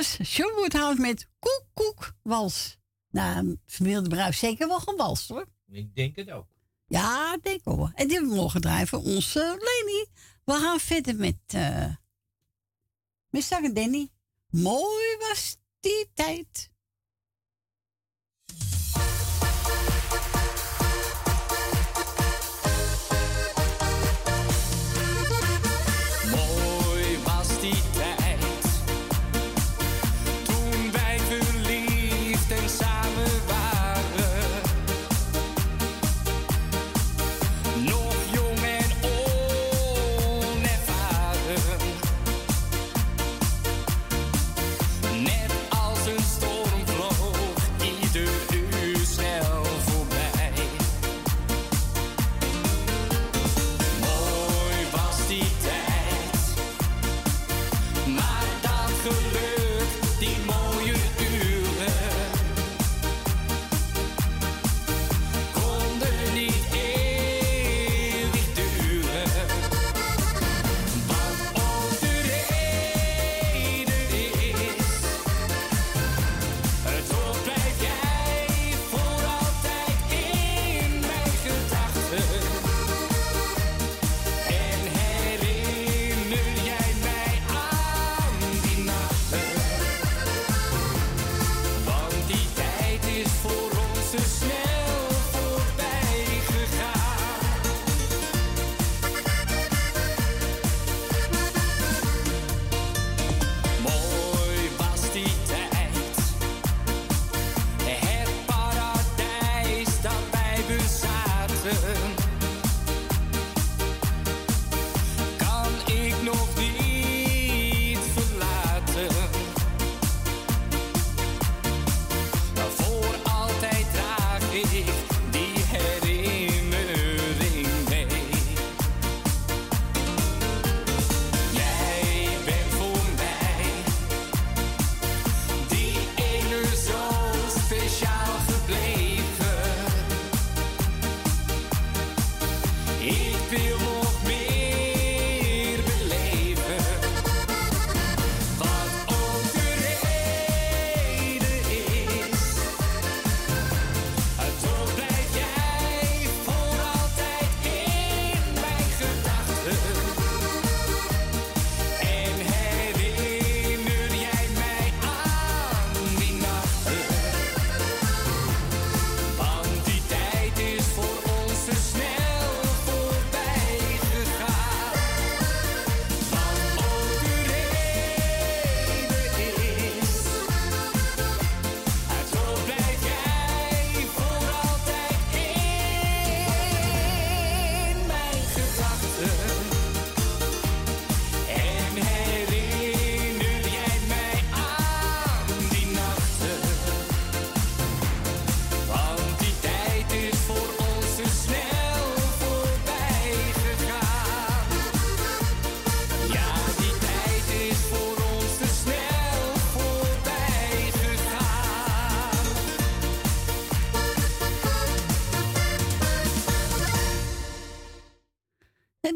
Was John Woodhouse met Koek Koek Wals. Nou, familie de Bruis zeker wel gewalst hoor. Ik denk het ook. Ja, ik denk wel. En die hebben we voor onze Leni. We gaan verder met... eh met Sarah en Danny. Mooi was die tijd.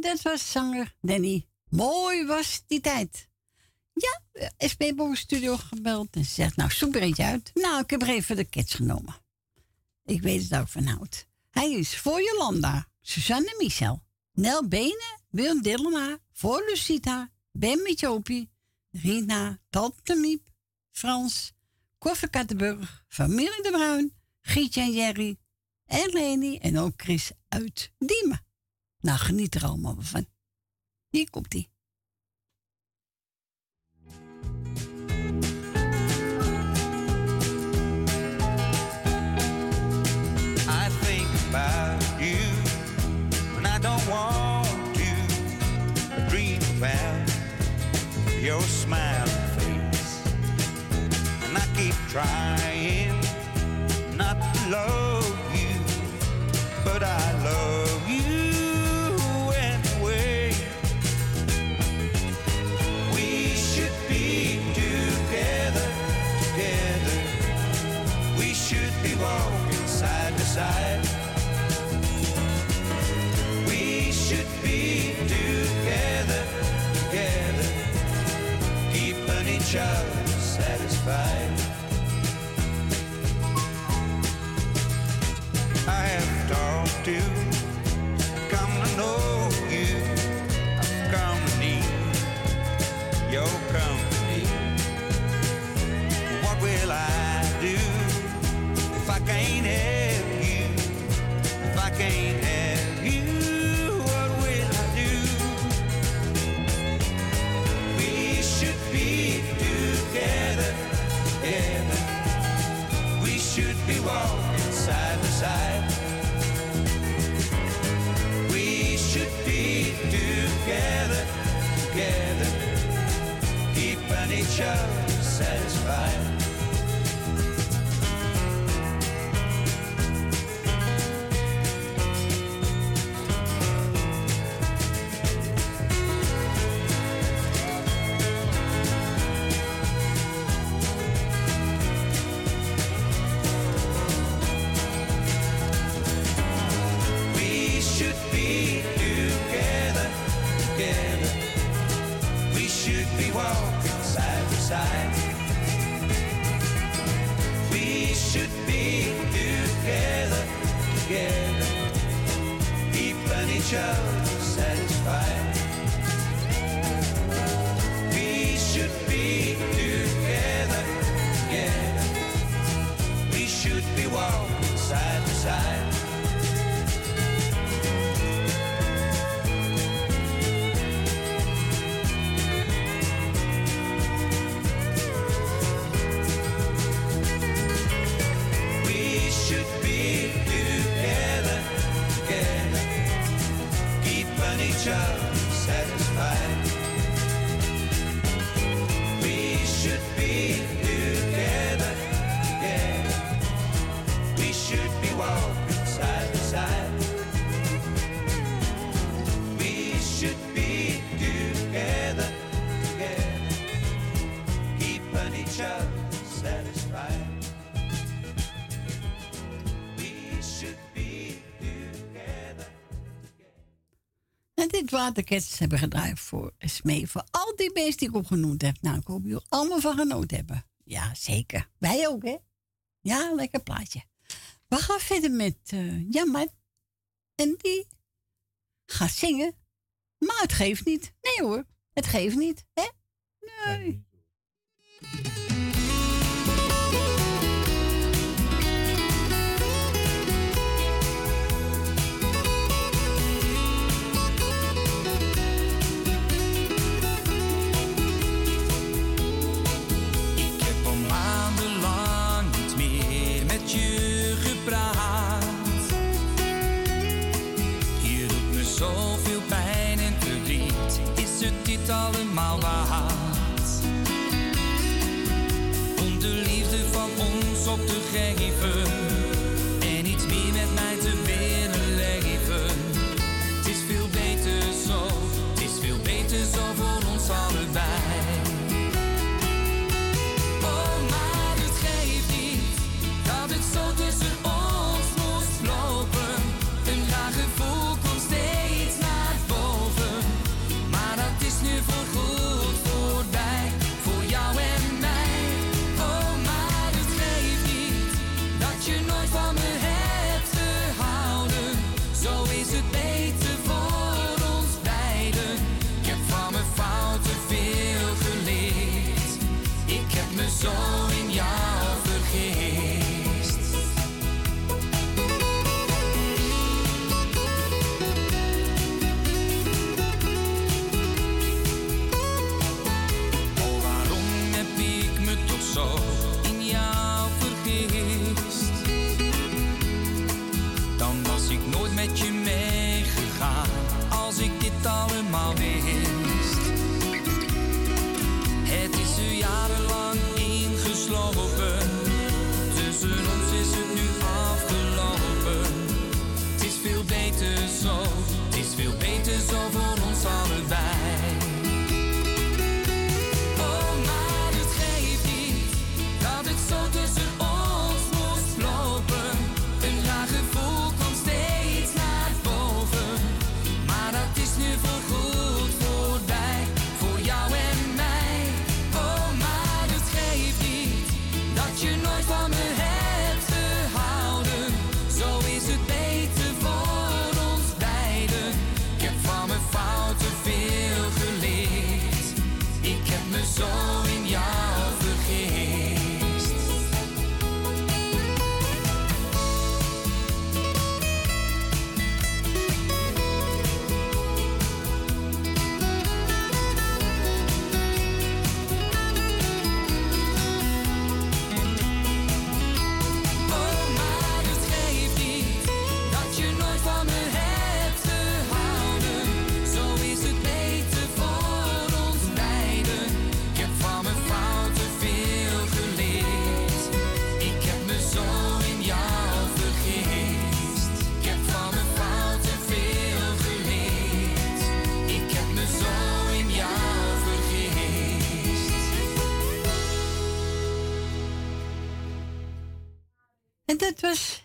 Dat was zanger Danny. Mooi was die tijd. Ja, eh, SP Boven Studio gebeld en ze zegt, nou, zoek er eentje uit. Nou, ik heb er even de kids genomen. Ik weet het ook van hout. Hij is voor Jolanda, Suzanne Michel, Nel Benen, Willem Dillema, voor Lucita, Ben met Jopie, Rina, Tante Miep, Frans, Koffer Kattenburg, Familie de Bruin, Gietje en Jerry, en Leni en ook Chris uit Diemen. Nou, geniet er allemaal van. Hier komt ie. I think about you when I don't want to. Dream about your smiling face, and I keep trying not to love each satisfied. I have talked to, come to know you, I've come to need your company. What will I do? If I can't show says Satisfied. We should be together, together. We should be walking side by side. Waterkets hebben gedraaid voor Smee. Voor al die beesten die ik opgenoemd heb. Nou, ik hoop jullie allemaal van genoten hebben. Ja, zeker. Wij ook, hè? Ja, lekker plaatje. We gaan verder met uh, Jammer. En die gaat zingen. Maar het geeft niet. Nee hoor, het geeft niet. Hè? Nee. Het allemaal waard? Om de liefde van ons op te geven. En iets meer met mij te willen leven. Het is veel beter zo. Het is veel beter zo voor ons allebei. the.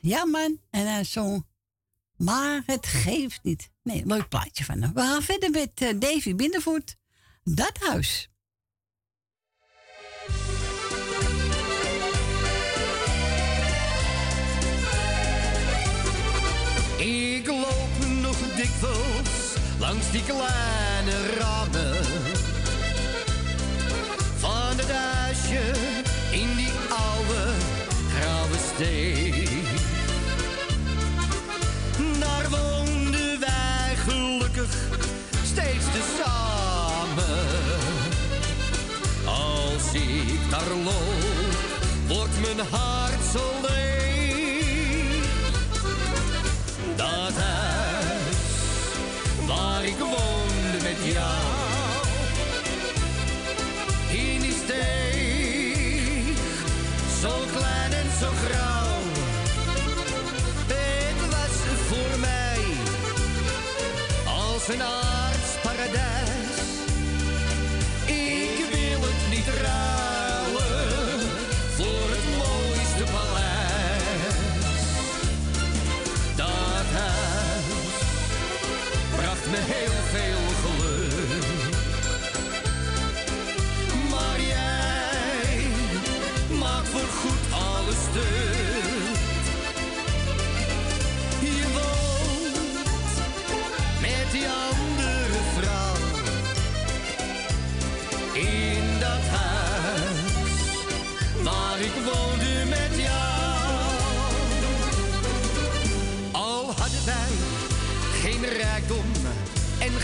Ja, man. En dan zo. Maar het geeft niet. Nee, leuk plaatje van hem. We gaan verder met uh, Davy Bindervoet. Dat huis. Ik loop nog dikwijls langs die klaar. mijn hart zo. Dat huis waar ik woonde met jou, in is steeg, zo klein en zo grauw. Het was voor mij als een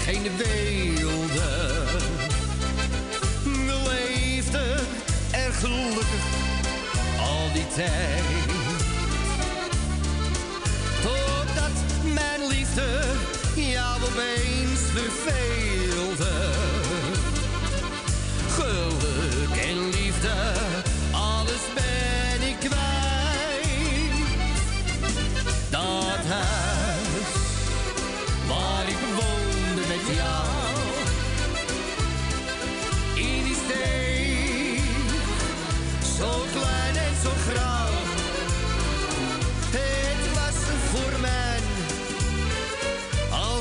geen weelde. We leefden er gelukkig al die tijd. Totdat mijn liefde jou opeens verveelde.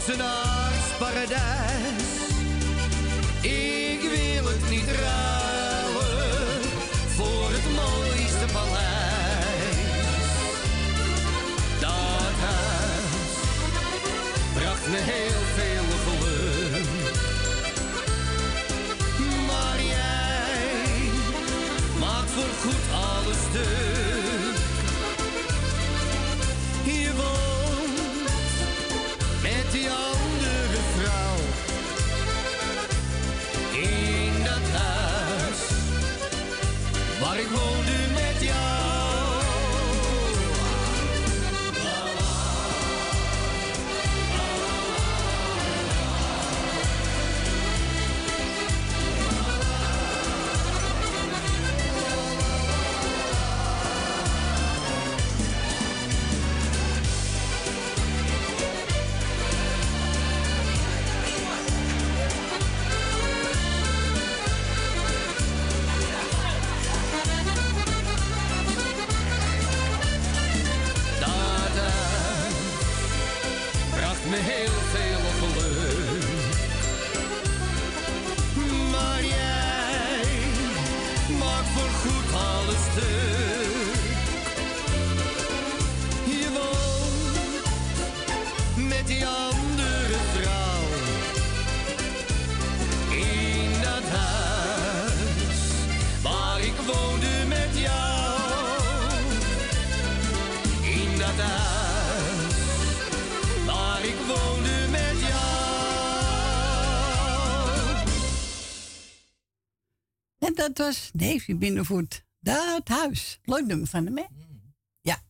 Olsen. Uh, dat was Davy Binnenvoet. Dat huis. Leuk nummer van hem, hè? Ja.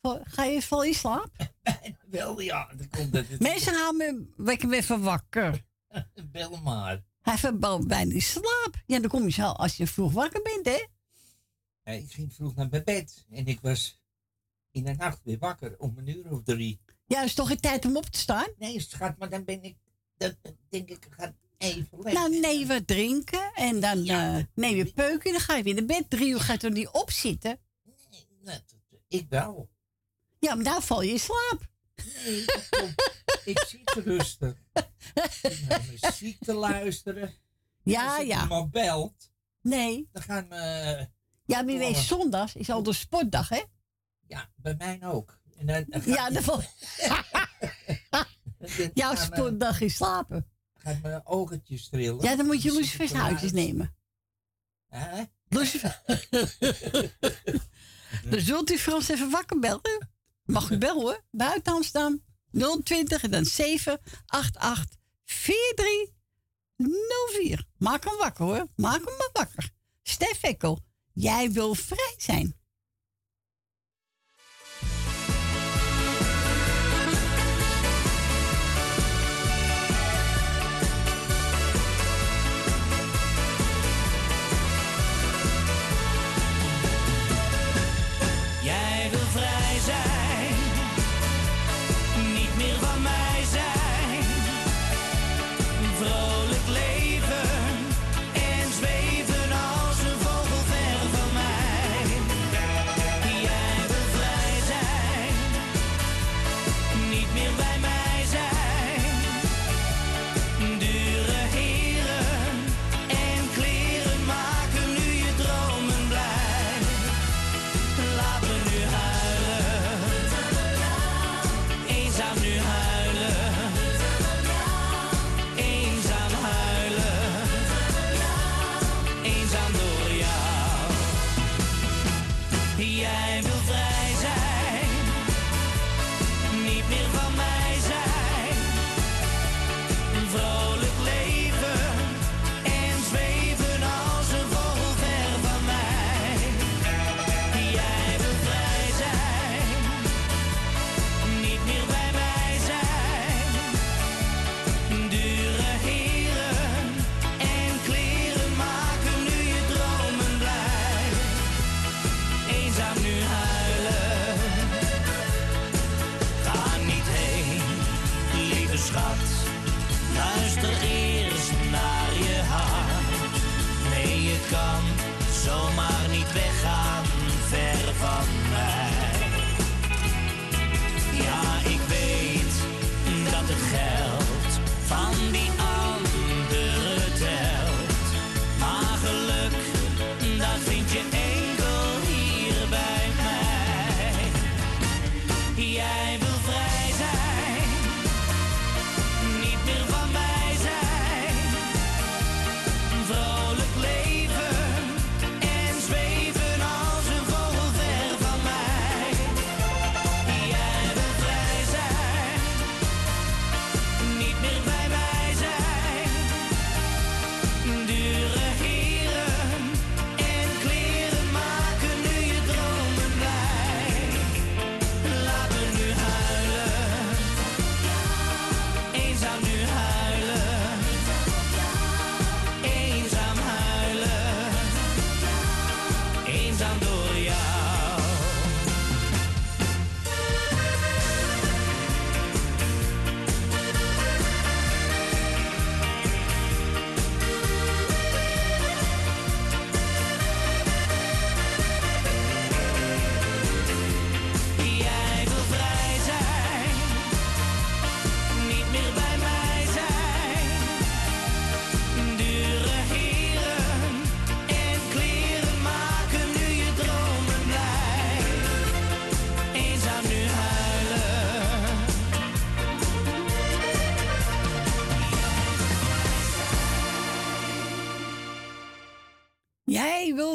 Val- Ga je, je in slaap? Wel, ja. Dan komt dat het Mensen gaan me me even wakker. Bel maar. Hij verbouwt bijna in slaap. Ja, dan kom je zo als je vroeg wakker bent, hè? Ja, ik ging vroeg naar mijn bed en ik was in de nacht weer wakker om een uur of drie. Ja, is toch geen tijd om op te staan? Nee, schat, maar dan ben ik, dan denk ik, ik ga even weg. Nou, nee, wat drinken en dan eh, neem je peuken. Dan ga je weer naar bed. Drie uur gaat er niet opzitten. Nee, ik wel. Ja, maar daar val je in slaap. Nee, ik zit rustig. Ik naar muziek te luisteren. Ja, Als ja. iemand belt, Nee. dan gaan we... Ja, maar je weet, zondags is al de sportdag, hè? Ja, bij mij ook. En dan, dan Ja, dan. Jouw eh, sportdag is slapen. Gaat mijn ogentjes trillen. Ja, dan moet je Dan lucifers ik uitjes nemen. Hè? Lucifer. dus wilt u Frans even wakker bellen? Mag u bellen hoor. Buiten Amsterdam 020 en dan 788 4304. Maak hem wakker hoor. Maak hem maar wakker. Stef Ekkel, jij wil vrij zijn.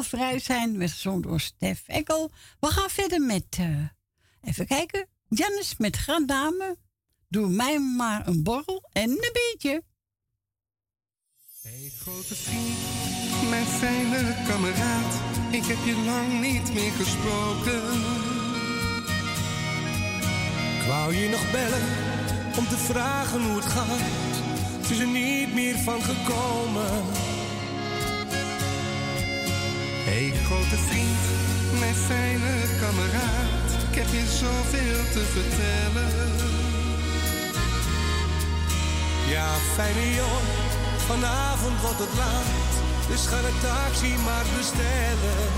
Vrij zijn, werd gezongen door Stef Ekkel. We gaan verder met, eh, even kijken, Jannes met Grandame. Doe mij maar een borrel en een biertje. Hey grote vriend, mijn fijne kameraad, ik heb je lang niet meer gesproken. Ik wou je nog bellen om te vragen hoe het gaat. Het is er niet meer van gekomen. Hey grote vriend, mijn fijne kameraad, ik heb je zoveel te vertellen. Ja, fijne jongen, vanavond wordt het laat. Dus ga de taxi maar bestellen.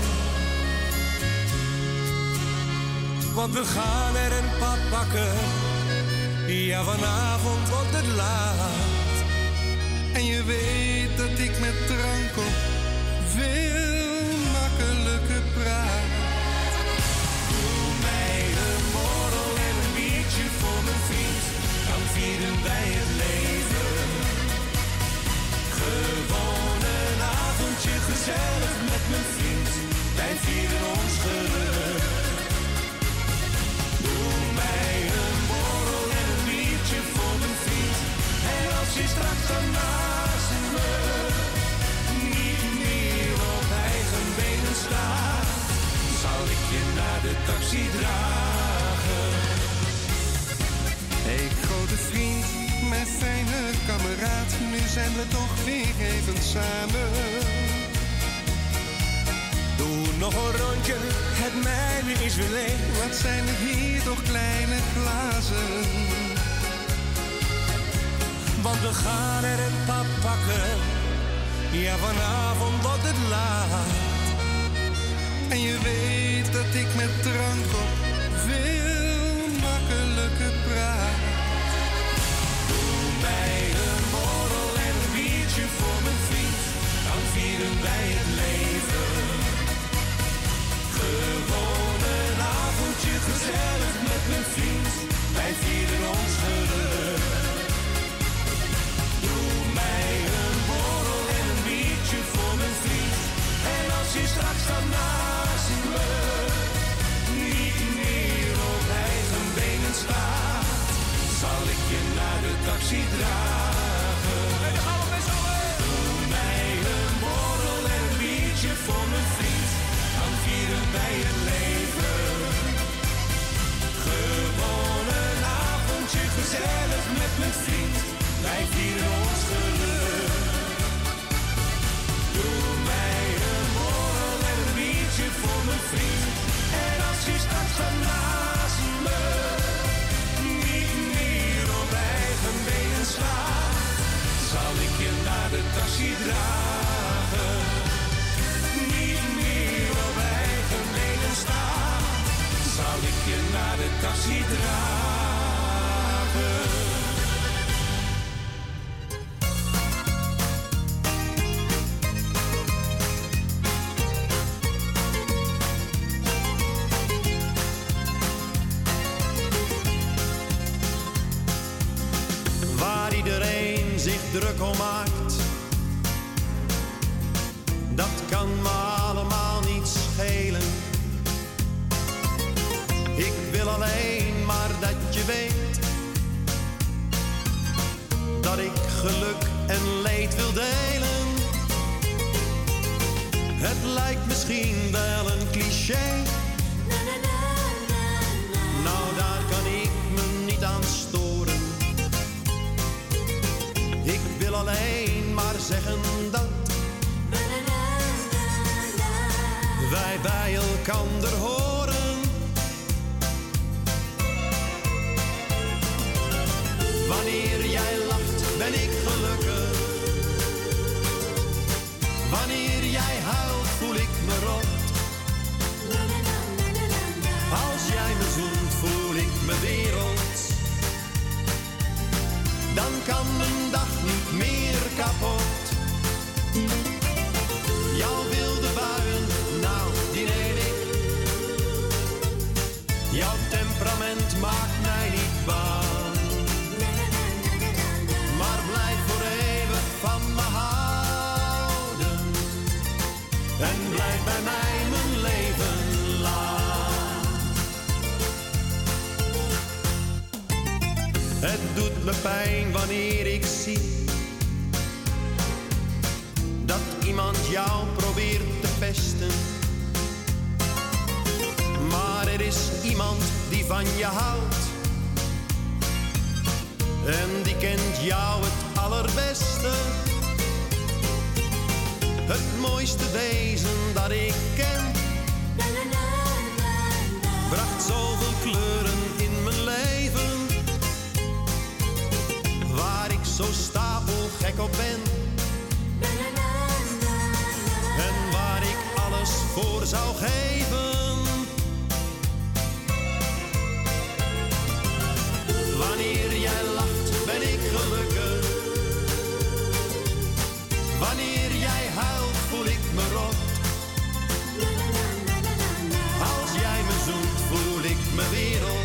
Want we gaan er een pad pakken. Ja, vanavond wordt het laat. En je weet dat ik met drank op veel wij het leven. Gewoon een avondje gezellig met mijn vriend. Wij vieren ons geluk. Doe mij een borrel en een biertje voor mijn vriend. En als je straks dan naast me niet meer op eigen benen staat, zal ik je naar de taxi dragen. Fijne kameraad, nu zijn we toch weer even samen. Doe nog een rondje, het mijne is weer leeg. Wat zijn er hier toch kleine glazen? Want we gaan er een pap pakken. Ja, vanavond wordt het laat. En je weet dat ik met drank op veel leven. Gewoon een avondje gezellig met mijn vriend. Wij vieren ons geluk. Doe mij een borrel en een biertje voor mijn vriend. En als je straks dan dragen. Niet meer op eigen benen staat, zal ik je naar de taxi dragen. druk om maakt. Geluk en leed wil delen. Het lijkt misschien wel een cliché. Nou, daar kan ik me niet aan storen. Ik wil alleen maar zeggen dat wij bij elkander horen. Ben ik gelukkig. Wanneer jij huilt, voel ik me rot. Als jij me zoent, voel ik me wereld. Dan kan mijn dag niet meer kapot. Jouw wilde buien, nou, die neem ik. Jouw temperament maakt mij niet bang. Me pijn wanneer ik zie dat iemand jou probeert te pesten. Maar er is iemand die van je houdt. En die kent jou het allerbeste. Het mooiste wezen dat ik ken. Bracht zoveel kleuren op ben. En waar ik alles voor zou geven. Wanneer jij lacht, ben ik gelukkig. Wanneer jij huilt, voel ik me rot. Als jij me zoent, voel ik me. Dan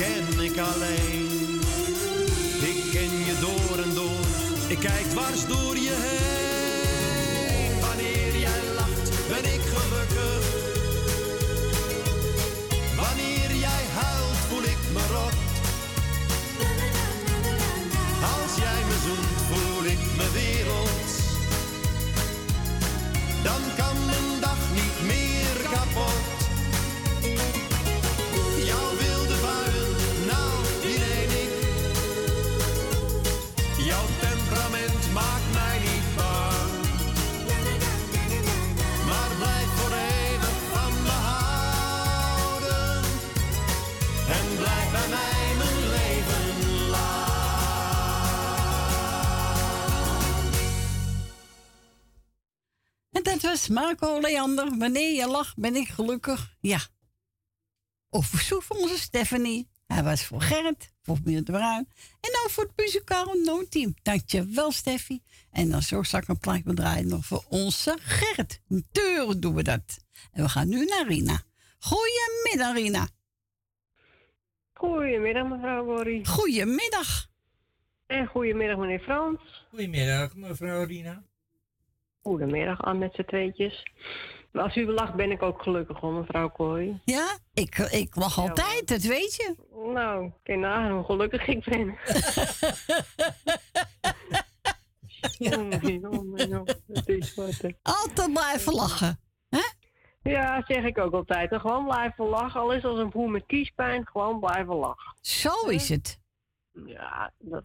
ken ik alleen. Ik ken je door en door, ik kijk dwars door je heen. Wanneer jij lacht, ben ik gelukkig. Wanneer jij huilt, voel ik me rot. Als jij me zoent, voel ik me werelds. Dan kan mijn dag niet meer kapot. Dat was Marco Leander. Wanneer je lacht, ben ik gelukkig. Ja. Of verzoek van onze Stephanie. Hij was voor Gerrit, voor Mier de Bruin. En dan voor het muzikale noodteam. Dankjewel, Steffi. En dan zo zal ik een plaatje draaien nog voor onze Gerrit. Natuurlijk doen we dat. En we gaan nu naar Rina. Goedemiddag, Rina. Goedemiddag, mevrouw Borrie. Goedemiddag. En goedemiddag, meneer Frans. Goedemiddag, mevrouw Rina. Goedemiddag, aan met z'n tweetjes. Maar als u lacht, ben ik ook gelukkig hoor, mevrouw Kooi. Ja, ik, ik lach altijd, dat weet je. Nou, ken nagaan hoe gelukkig ik ben. Jongen, jongen, jongen, het is wat, hè. Altijd blijven lachen. Ja, zeg ik ook altijd. hè. Gewoon blijven lachen. Al is als een boer met kiespijn, gewoon blijven lachen. Zo is het. Ja, dat,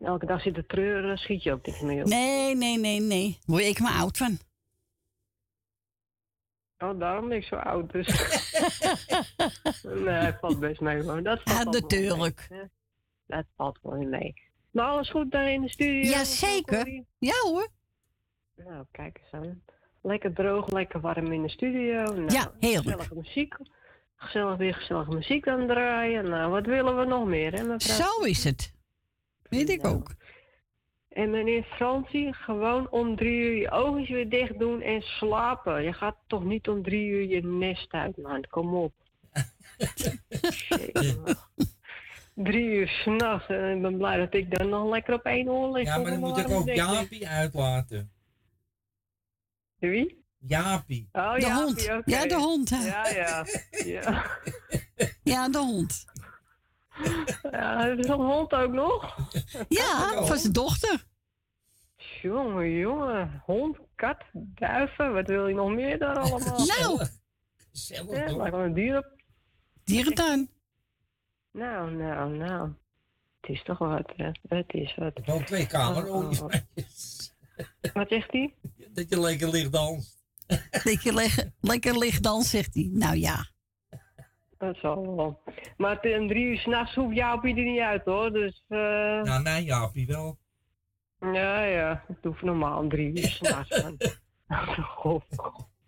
elke dag zitten treuren, schiet je ook niet meer op. Nee, nee, nee, nee. Word ik maar oud van. Oh, daarom ben ik zo oud dus. nee, het valt best mee. Dat valt Ja, natuurlijk. mee. Dat valt wel mee. Maar alles goed daar in de studio? Jazeker. Ja hoor. Nou, kijk eens aan. Lekker droog, lekker warm in de studio. Nou, Ja, heerlijk. Gezellige muziek. Gezellig weer gezellige muziek aan draaien. Nou, wat willen we nog meer, hè mevrouw? Zo is het. Weet ik ook. En meneer Fransie, gewoon om drie uur je ogen weer dicht doen en slapen. Je gaat toch niet om drie uur je nest uit, man. Kom op. Drie uur s'nachts. En ik ben blij dat ik dan nog lekker op één oor lig. Ja, maar dan moet ik ook. Jaapie uitlaten. Wie? Jaapie. Oh, De Jaapie, hond. Ja, de hond, hè. Ja, ja. Ja, Ja, de hond. Ja er is een hond ook nog. Ja, van zijn dochter. Jongen, jongen. Hond, kat, duiven. Wat wil je nog meer daar allemaal? Nou. Gezellig, Ja, wel een dier. Dierentuin. Nou, nou, nou. Het is toch wat, hè. Het is wat. Wel twee kamerootjes. Oh, Wat zegt hij? Dat je lekker ligt danst. Lekker, leg- lekker licht dan, zegt hij. Nou ja. Dat zal wel. Maar ten drie uur s'nachts hoeft Jaapie er niet uit, hoor. Dus, eh Nou, mijn Jaapie wel. Ja, ja. Het hoeft normaal om drie uur s'nachts. God,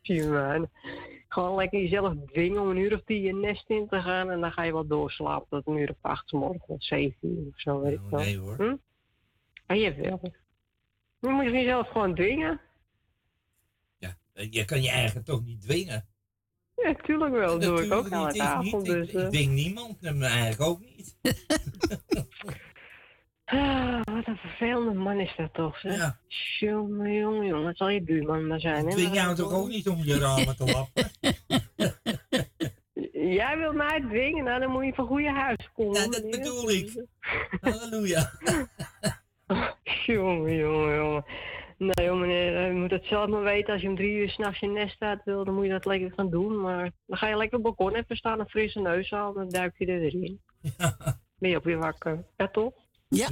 zie je man. Gewoon lekker jezelf dwingen om een uur of tien je nest in te gaan. En dan ga je wel doorslapen tot een uur of acht 's morgens of zeven uur of zo, weet ik wel. nee, hoor. Hm? Ah, jawel. Je moet jezelf gewoon dwingen. Eh, Je kan je eigen toch niet dwingen. Ja, tuurlijk wel. Dat doe ik ook Natuurlijk elke niet, ik. Dus, Ik, eh. ik dwing niemand en mij eigenlijk ook niet. Ah, wat een vervelende man is dat toch, zeg. Ja. Jongen, jongen, jongen. Het zal je buurman maar zijn, Ik hè? dwing maar- jou toch ook niet om je ramen te lappen? Jij wil mij dwingen, nou dan moet je van goede huis komen. Ja, dat bedoel ik. Halleluja. jongen, jongen, jongen. Nee, joh, meneer, je moet het zelf maar weten. Als je om drie uur s'nachts je nest uit wil, dan moet je dat lekker gaan doen. Maar dan ga je lekker op het balkon even staan, een frisse neus halen, dan duik je er weer in. Ben je ook weer wakker. Ja, toch? Ja.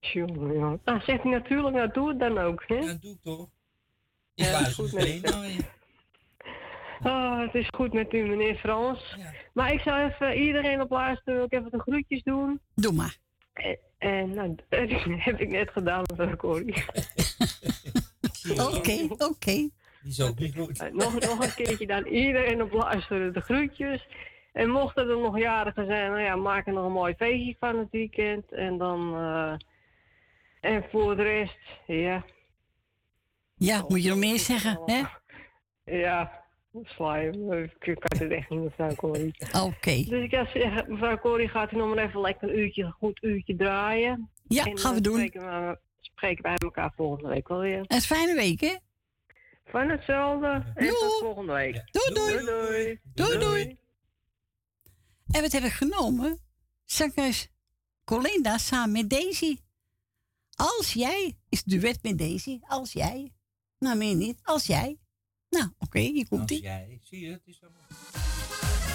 Jongen, jongen. Nou, zegt hij natuurlijk, nou doe het dan ook, hè? Ja, doe ik toch. Ik Ja, goed meteen met naar je. Ah, het is goed met u, meneer Frans. Maar ik zou even iedereen op luisteren, wil ik even de groetjes doen. Doe maar. En, en nou, dat heb ik net gedaan met Corrie. Oké, oké. Die is ook niet goed. Eh, nog, nog een keertje dan iedereen op luisteren, de groetjes. En mochten er nog jarigen zijn, nou ja, maak er nog een mooi feestje van het weekend. En dan, eh, en voor de rest, ja. Ja, moet je nog meer zeggen, hè? Ja, sla je. Ik kan het echt niet, mevrouw Corrie. Oké. Dus ik zou zeggen, mevrouw Corrie gaat u nog maar even lekker een uurtje, een goed uurtje draaien. Ja, en gaan we doen. Spreken, we, spreken wij elkaar volgende week wel weer. Een fijne week, hè? Van hetzelfde. En tot volgende week. Doei, doei. Doei, Doei, doei. En wat heb ik genomen? Zangeres Colinda samen met Daisy. Als jij is het duet met Daisy. Als jij. Nou, meer niet. Als jij. Nou, oké, hier komt Als ie. jij, zie je, het is allemaal...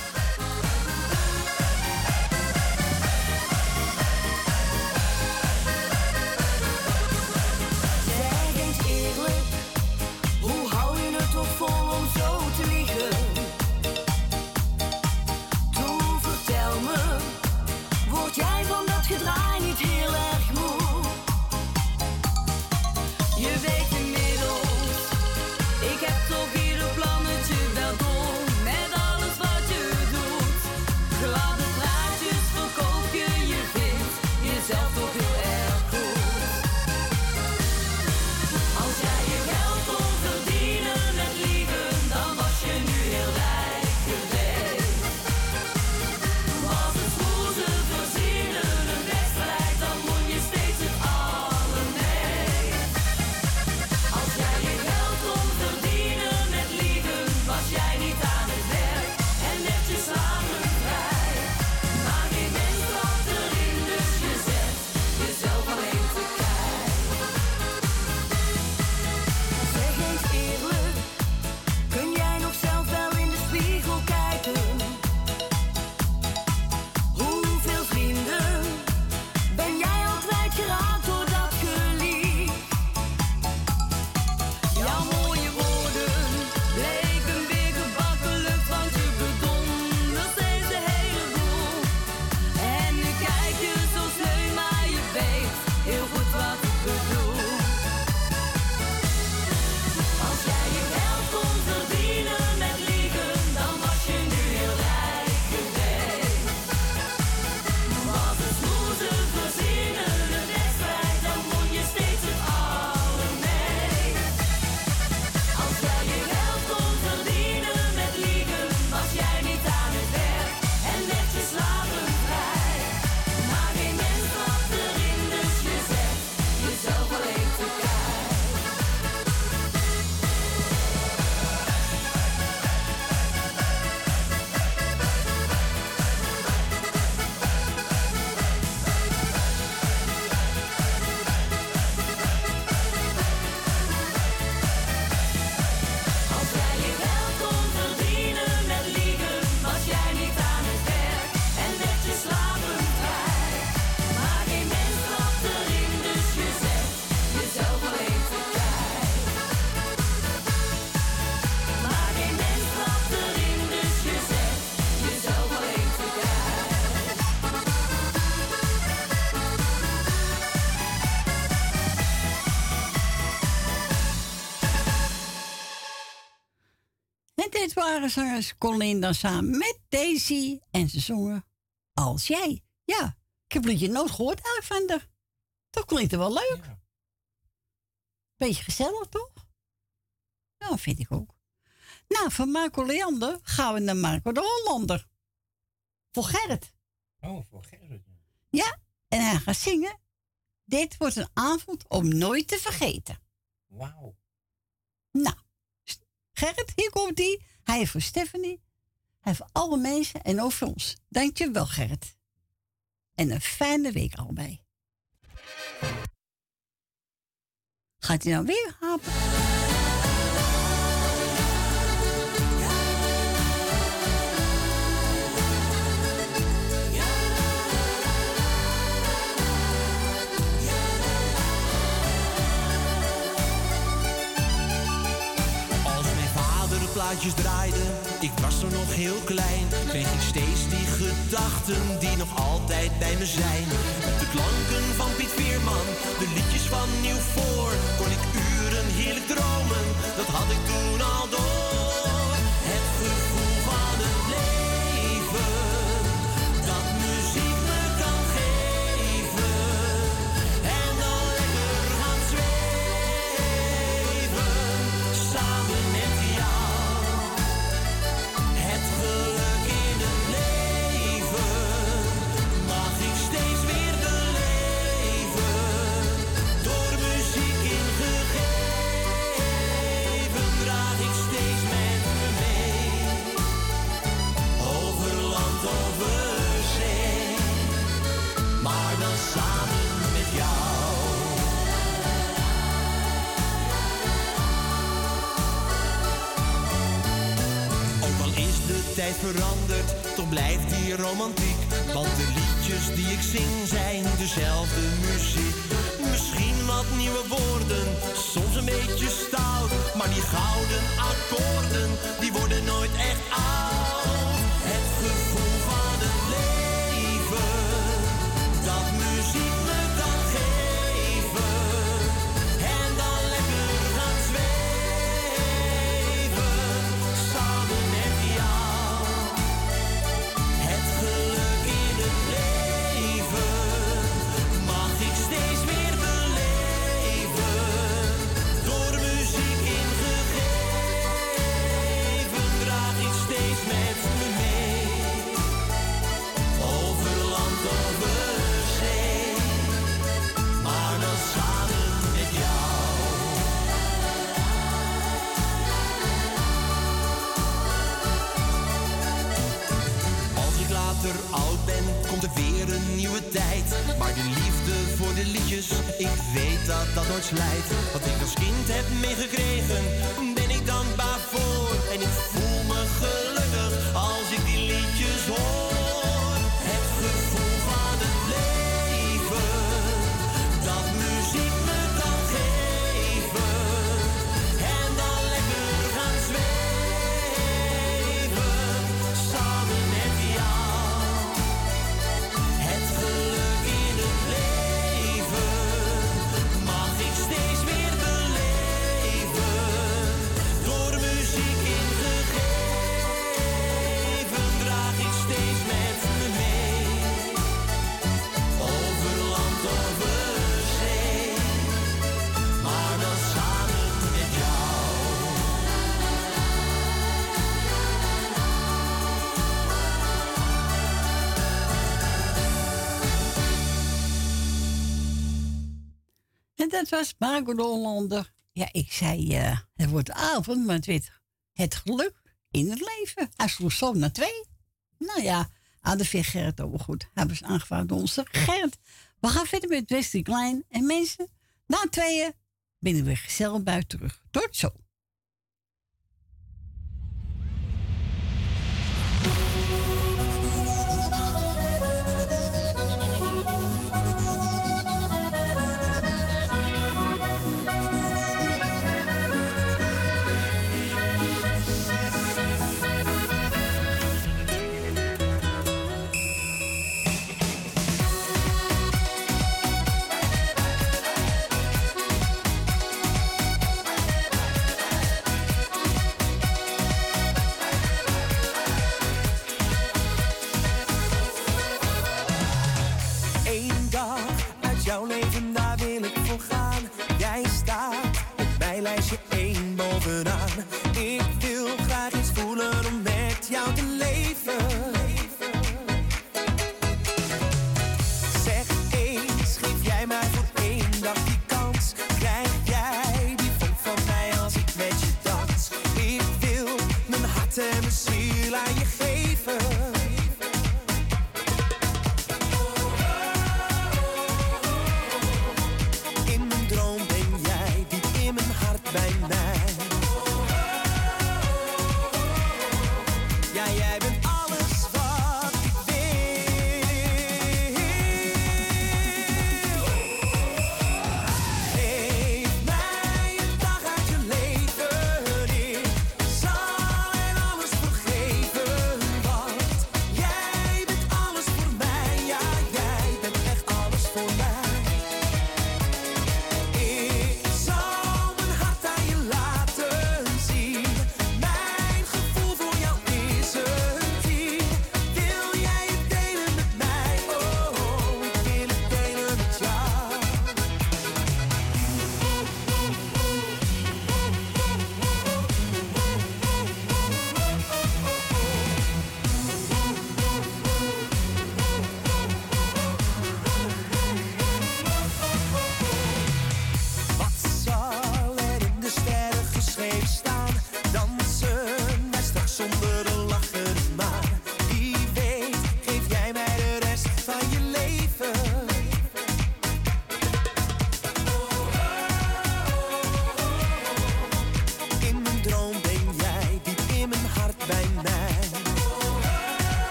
Zeg eens eerlijk, hoe hou je het toch vol om zo dit waren zangers Colinda samen met Daisy. En ze zongen Als jij. Ja, ik heb het liedje nooit gehoord eigenlijk van haar. Toch klinkt het wel leuk. Beetje gezellig, toch? Ja, vind ik ook. Nou, van Marco Leander gaan we naar Marco de Hollander. Voor Gerrit. Oh, voor Gerrit. Ja, en hij gaat zingen. Dit wordt een avond om nooit te vergeten. Wauw. Nou, Gerrit, hier komt hij. Hij voor Stephanie. Hij voor alle mensen en ook voor ons. Dankjewel, Gerrit. En een fijne week allebei. Gaat hij nou weer hapen? Ik was er nog heel klein, kreeg ik steeds die gedachten die nog altijd bij me zijn. Met de klanken van Piet Veerman, de liedjes van Nieuw Voor, kon ik uren heerlijk dromen, dat had ik toen al door. Tijd veranderd, toch blijft die romantiek. Want de liedjes die ik zing zijn dezelfde muziek. Misschien wat nieuwe woorden, soms een beetje stout. Maar die gouden akkoorden, die worden nooit echt oud. Maar de liefde voor de liedjes, ik weet dat dat nooit slijt. Wat ik als kind heb meegekregen, ben ik dankbaar voor. En ik voel Dat was Marco de Hollander. Ja, ik zei, eh, het wordt avond, maar het werd het geluk in het leven. Hij sloeg zo naar twee. Nou ja, aan de veer Gerrit ook goed. Hij was aangevraagd door onze Gerrit. We gaan verder met Wesley Klein. En mensen, na tweeën ben ik weer gezellig buiten terug. Tot zo. turn on.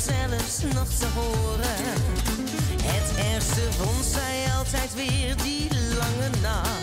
zelfs nog te horen. Het ergste vond zij altijd weer die lange nacht.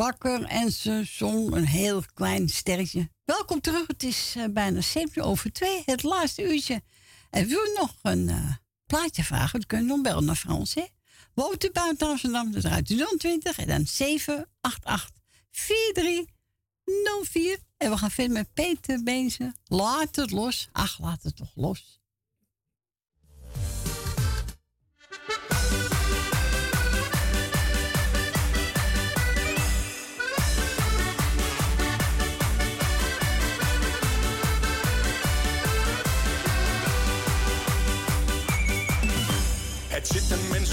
bakker en ze zong een heel klein sterretje. Welkom terug, het is eh, bijna 7 over 2, het laatste uurtje. En wil je nog een eh, plaatje vragen, dan kun je nog bellen naar Frans. Hè? Buiten Amsterdam, dan draait u 020 en dan 788 4304. En we gaan verder met Peter Beense. Laat het los. Ach, laat het toch los. Het zit een mens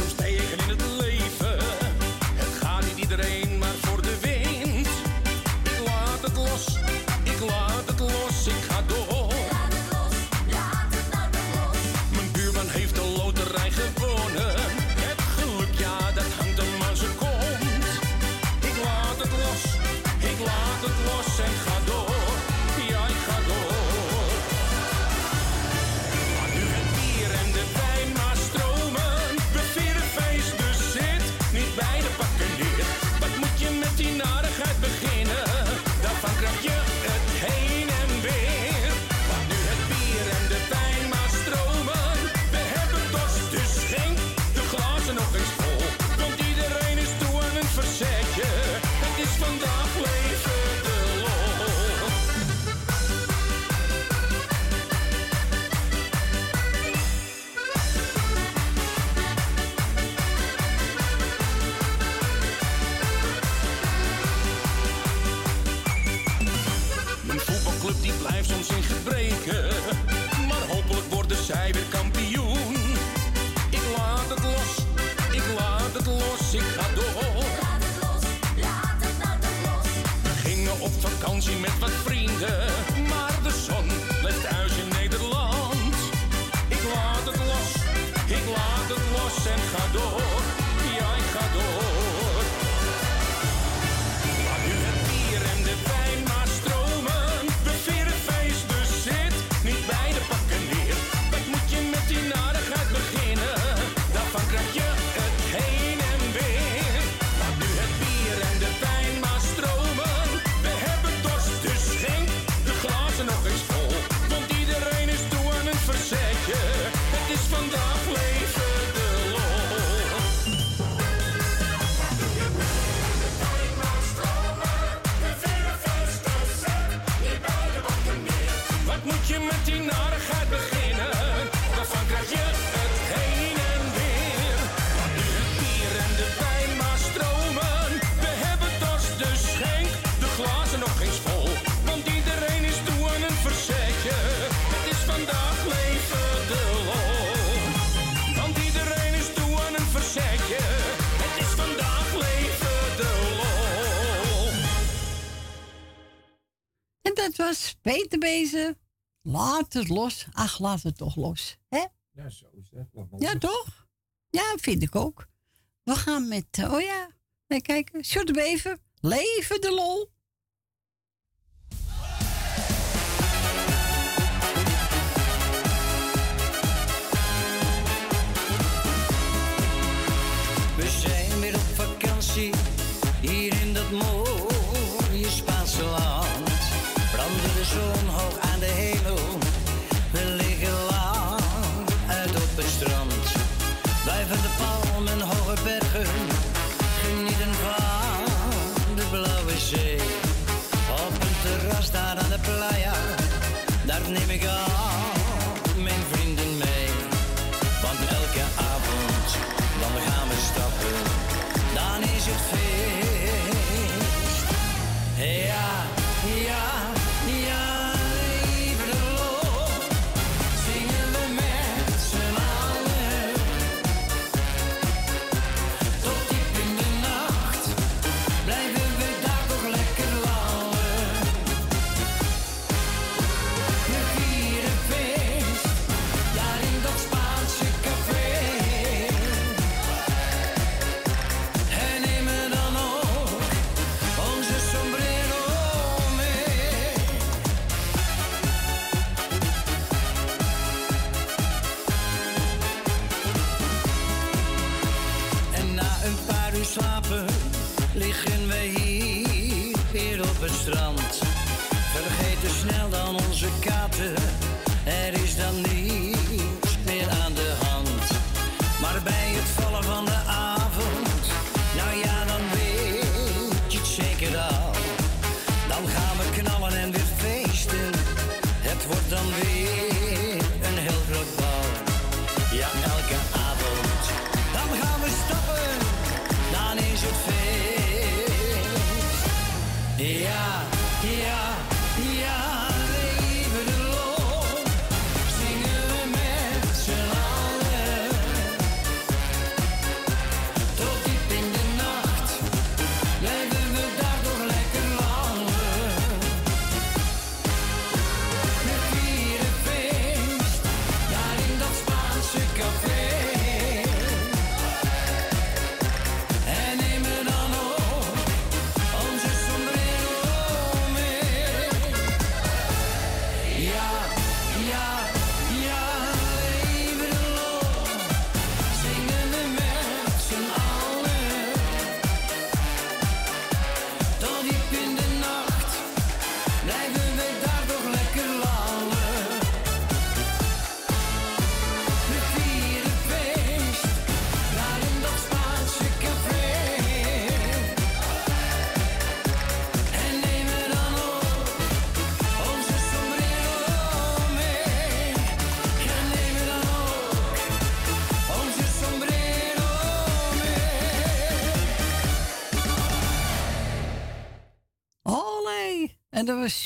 beter bezig. Laat het los. Ach, laat het toch los. Hè? Ja, zo is dat. Ja, toch? Ja, vind ik ook. We gaan met, eh, oh ja, nee, kijken. Short Bever, leven de lol. шрам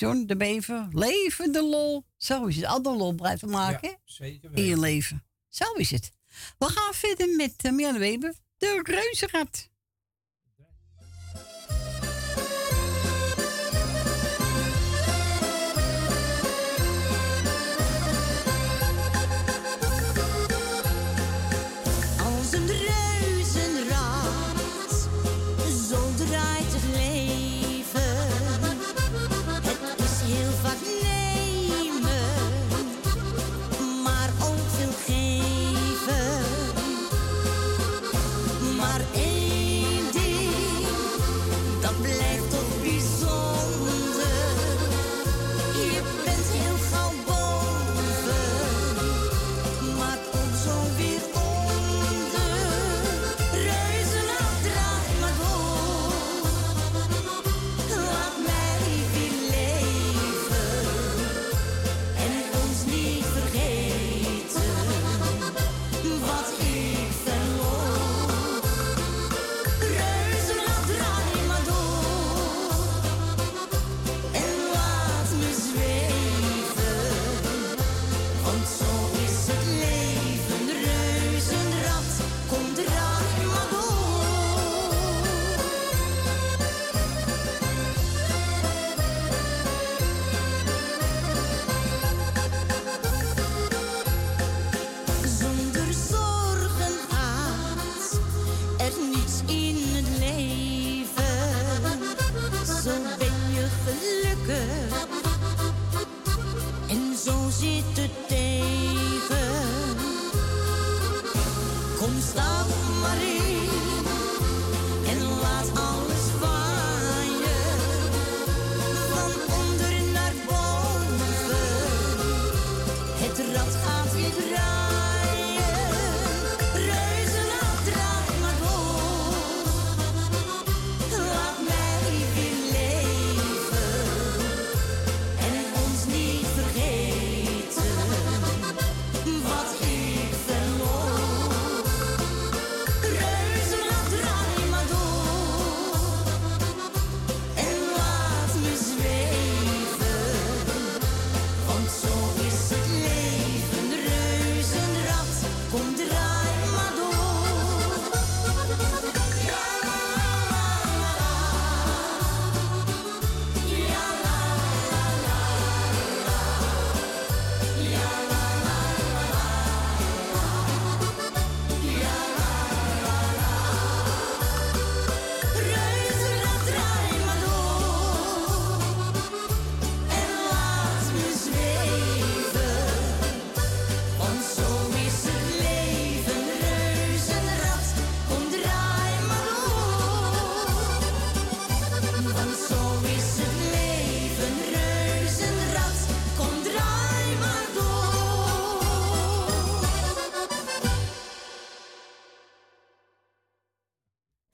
De Bever. Leven de lol. Zo is het. Altijd lol blijven maken. Zeker weten. In je leven. Zo is het. We gaan verder met eh, uh, Mian Weber. De reuzenrad.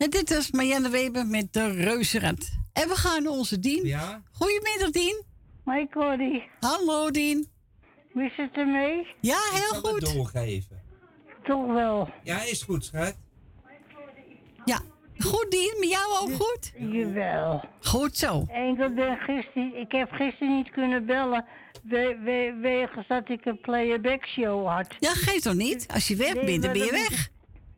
En dit is Marianne Weber met de Reuzenrad. En we gaan naar onze Dien. Ja? Goedemiddag, Dien. Hoi, Corrie. Hallo, Dien. Hoe is het ermee? Ja, Ik heel zal het goed. doorgeven. Toch wel. Ja, is goed, schat. Ja, goed, Dien. Met jou ook goed? Jawel. Goed zo. Enkel ben gisteren, ik heb gisteren niet kunnen bellen. We, we, wegens dat ik een playback show had. Ja, geeft toch niet? Als je weg Nee, bent, dan ben je weg.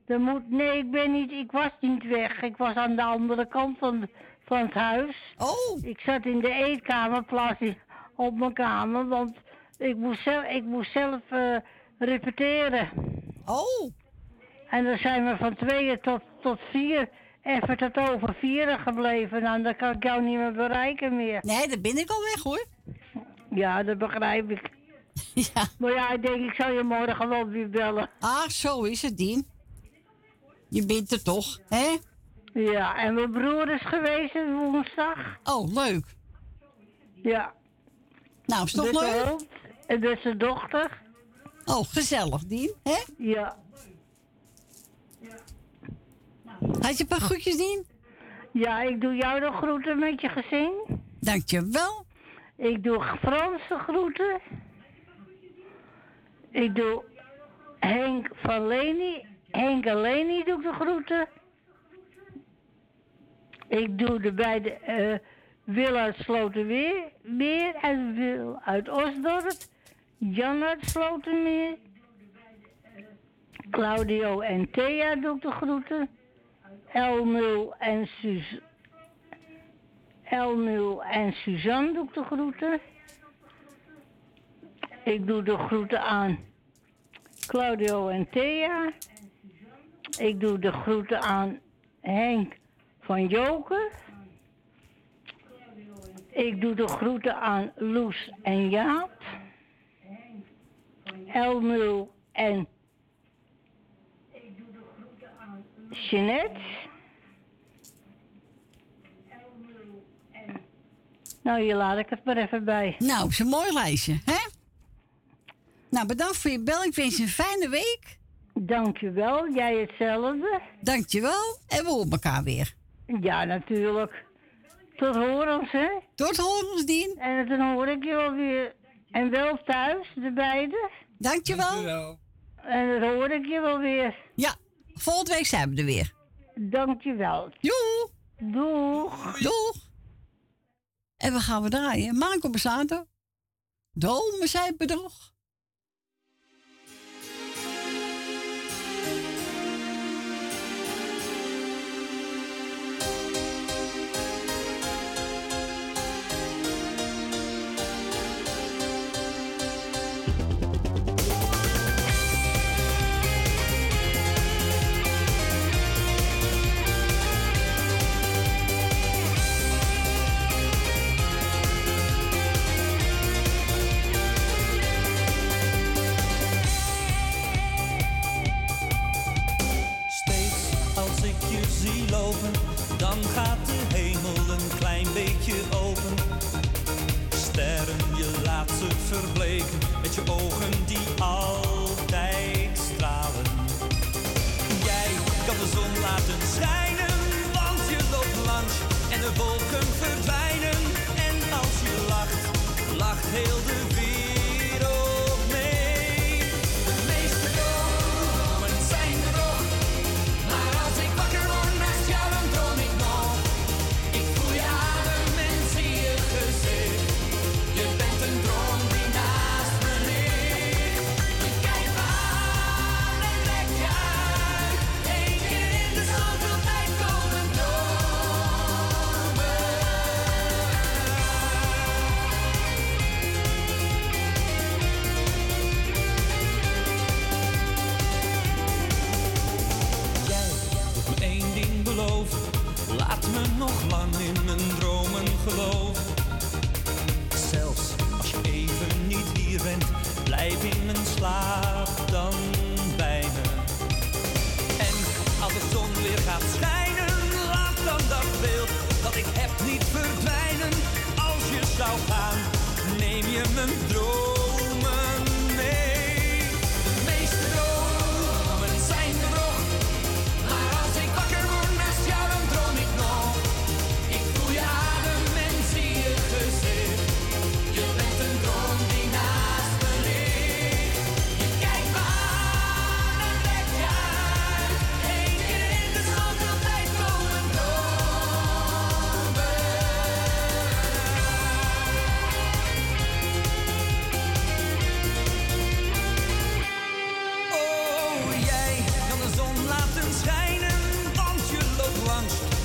Er moet, nee, ik ben niet, ik was niet weg. Ik was aan de andere kant van, van het huis. Oh. Ik zat in de eetkamer, plaats op mijn kamer, want ik moest zelf, ik moest zelf eh, repeteren. Oh. En dan zijn we van tweeën tot, tot vier, even tot over vieren gebleven. Nou, dan kan ik jou niet meer bereiken meer. Nee, dan ben ik al weg hoor. Ja, dat begrijp ik. Ja. Maar ja, ik denk, ik zal je morgen wel weer bellen. Ah, zo is het, Dien. Je bent er toch, hè? Ja, en mijn broer is geweest woensdag. Oh, leuk. Ja. Nou, is toch zijn leuk? En met zijn dochter. Oh, gezellig, Dien, hè? Ja. Had je een paar groetjes, Dien? Ja, ik doe jou de groeten met je gezin. Dankjewel. Ik doe Frans de groeten. Ik doe Henk van Leni. Henk en Leni doe ik de groeten. Ik doe de beide eh Wil uit Slotermeer meer en Wil uit Osdorp. Jan uit Slotermeer. Claudio en Thea doe ik de groeten. Elmul en Suz Elmul en Suzanne doe ik de groeten. Ik doe de groeten aan Claudio en Thea. Ik doe de groeten aan Henk van Joker. Ik doe de groeten aan Loes en Jaap. Elmul en Jeanette. Nou, hier laat ik het maar even bij. Nou, is een mooi lijstje, hè? Nou, bedankt voor je bel. Ik wens je een fijne week. Dankjewel, jij hetzelfde. Dankjewel. En we horen elkaar weer. Ja, natuurlijk. Tot horens, hè? Tot horens, Dien. En dan hoor ik je wel weer. En wel thuis, de beide. Dankjewel. En dan hoor ik je wel weer. Ja, volgende week zijn we er weer. Dankjewel. Joe. Doeg. Doeg. En we gaan we draaien. Marco Bassato. Dromen zijn bedrog.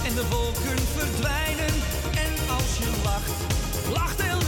en de wolken verdwijnen. En als je lacht, lacht heel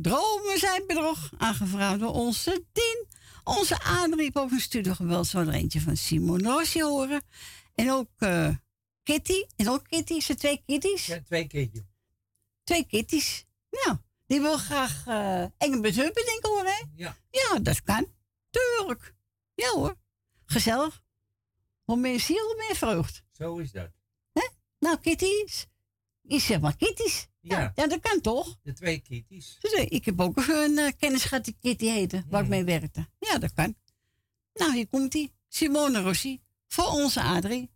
Dromen zijn bedrog. Aangevraagd door onze tien, Onze aanriep over een studio geweld. Zo er eentje van Simon Rossi horen. En ook eh, Kitty. En ook Kitty. Zijn twee kitties? Ja, twee kitties. Twee kitties. Nou, die wil graag eh, uh, Engelbert bedenken hoor, hè? Ja. Ja, dat kan. Tuurlijk. Ja hoor. Gezellig. Hoe meer ziel, hoe meer vreugd. Zo is dat. Nou, kitties. is zeg maar kitties. Ja. ja, dat kan toch? De twee kitties. Ik heb ook een eh, kennis gehad die Kitty heette, waar ik mm. mee werkte. Ja, dat kan. Nou, hier komt hij. Simone Rossi, voor onze Adrie.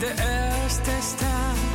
de erste Star.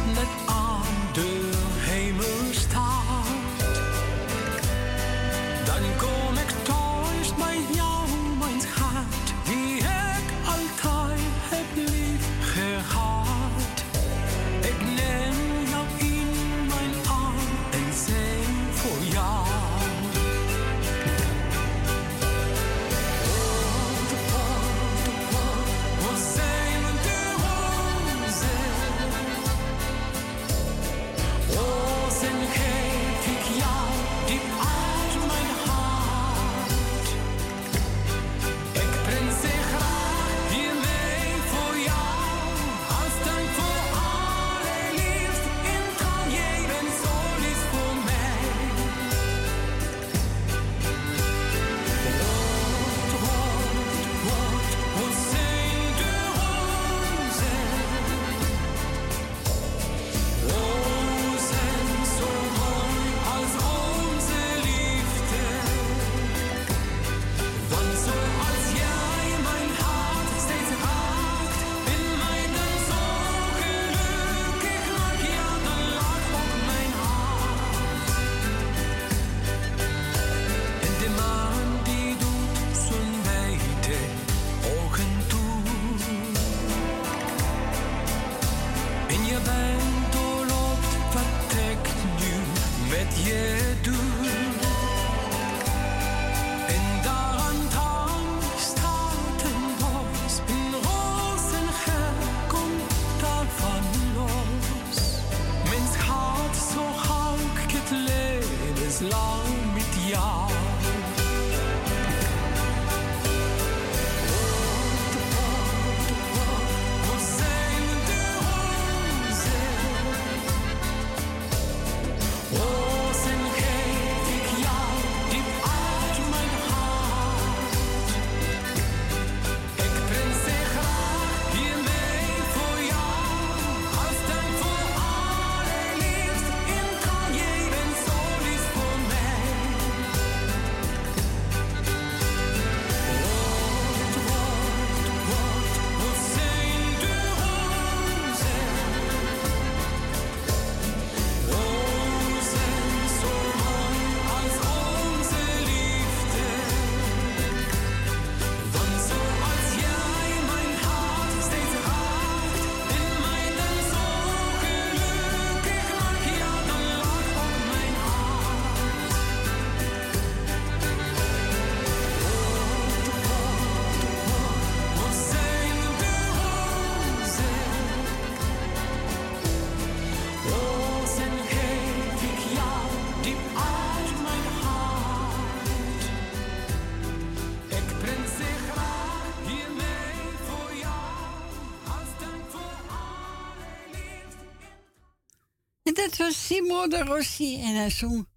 Was Simone Rossi en hij zong,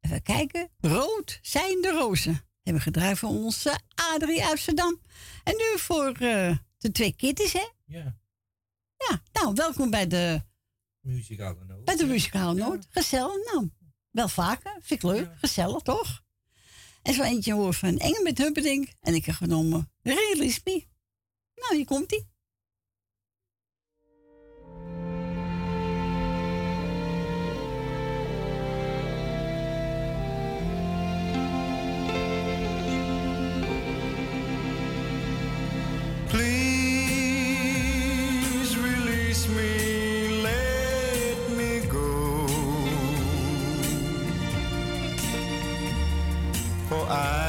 even kijken, Rood zijn de rozen. Hebben we gedraaid voor onze Adrie Amsterdam. En nu voor eh, de twee kitties, hè? Ja. Ja, nou, welkom bij de, Muzikale noot. bij de muzikale noot. Gezellig, nou, wel vaker. Vind ik leuk, gezellig, toch? En zo eentje hoor van Engel met Humperdinck. En ik heb genomen Release Me. Nou, hier komt-ie. Please release me, let me go. For I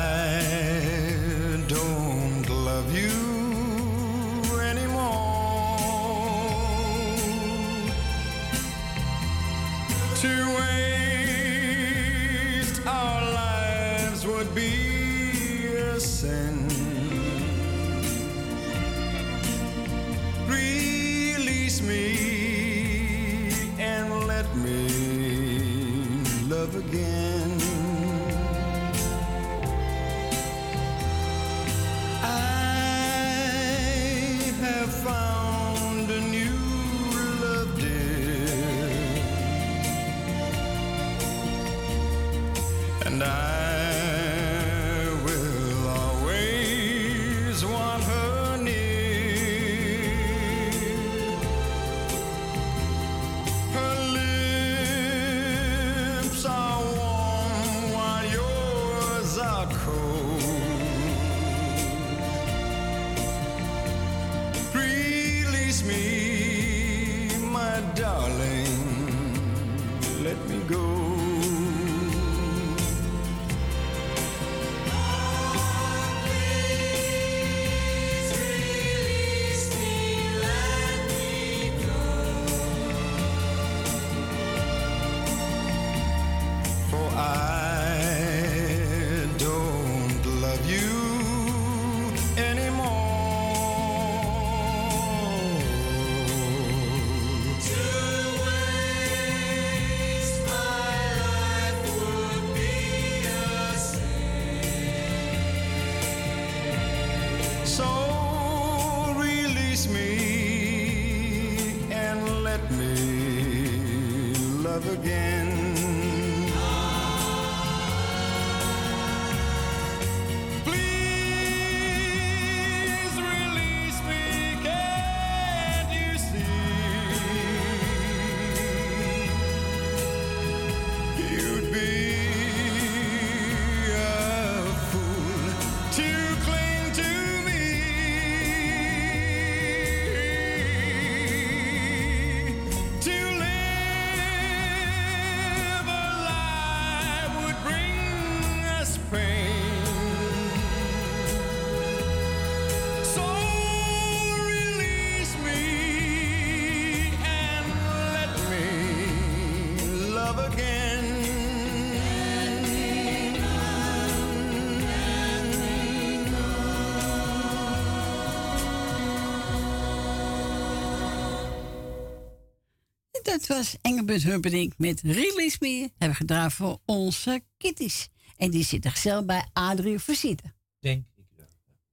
Dat was Engelbert Humperdinck met Release Me. Hebben we gedaan voor onze kitties. En die zitten gezellig bij Adrie Visite. Denk ik wel.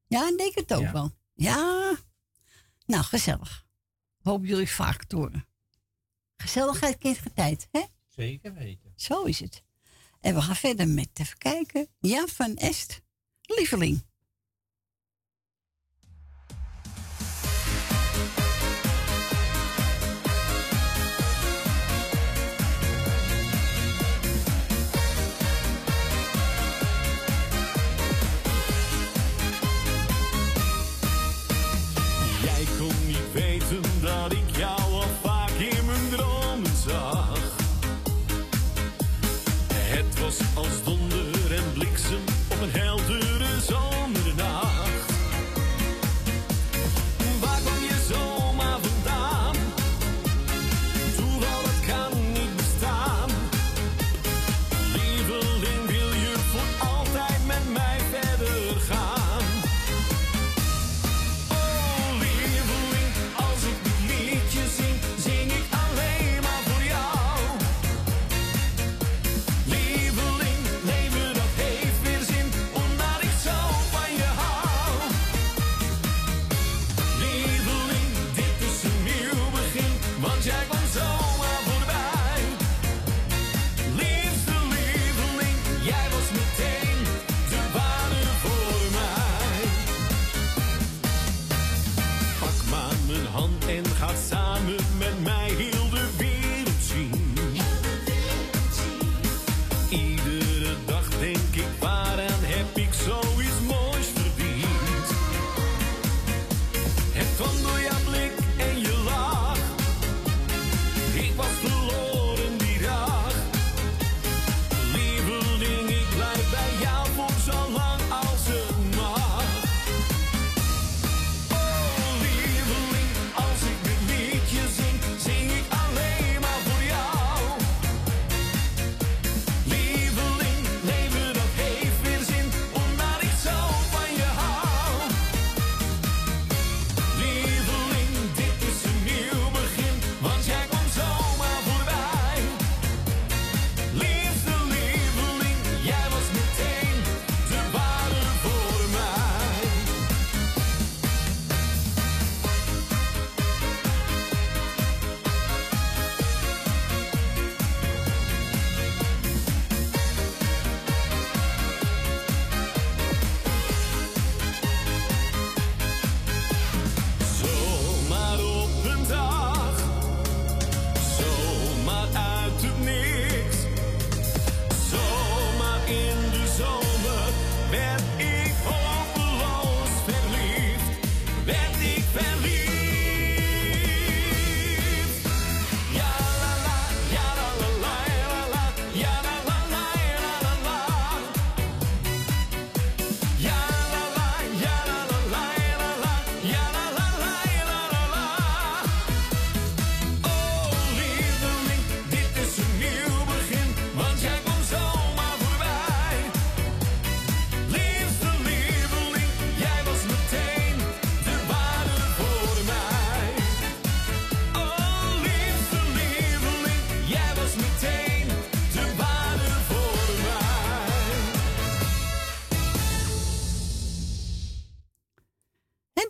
Ja, ik denk het ook Ja. wel. Ja. Nou, gezellig. Hoop jullie vaak te horen. Gezelligheid kent tijd, hè? Zeker weten. Zo is het. En we gaan verder met, even kijken, Jan van Est, lieveling.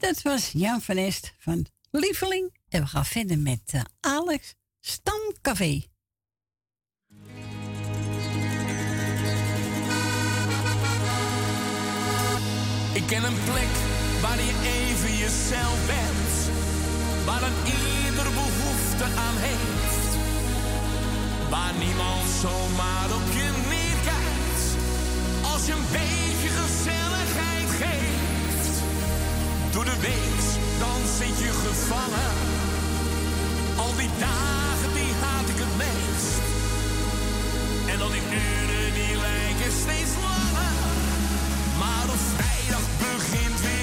Dat was Jan van Est van Lieveling. En we gaan verder met uh, Alex Stamcafé. Ik ken een plek waar je even jezelf bent. Waar een ieder behoefte aan heeft. Waar niemand zomaar op zit je gevangen. Al die dagen die haat ik het meest. En al die uren die lijken steeds langer. Maar op vrijdag begint weer.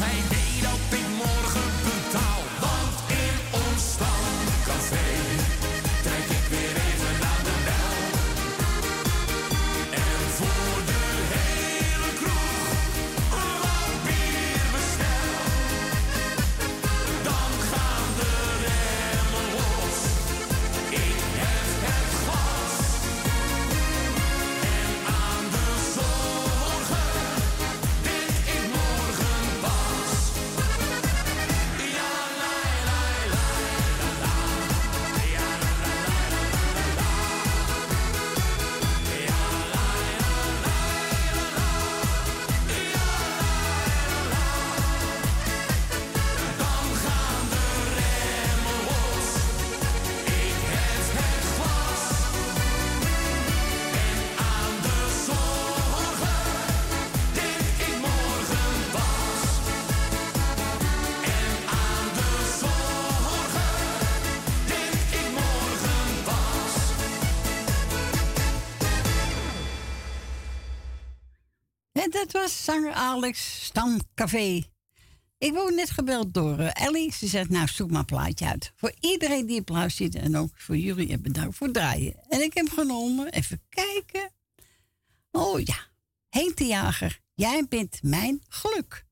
play data. Eh, dat was zanger Alex Stamcafé. Ik word net gebeld door eh, Ellie. Ze zegt, nou, zoek maar een plaatje uit. Voor iedereen die op plaats zit en ook voor jullie. En bedankt voor het draaien. En ik heb genomen, even kijken. Oh ja, Henk de Jager, jij bent mijn geluk.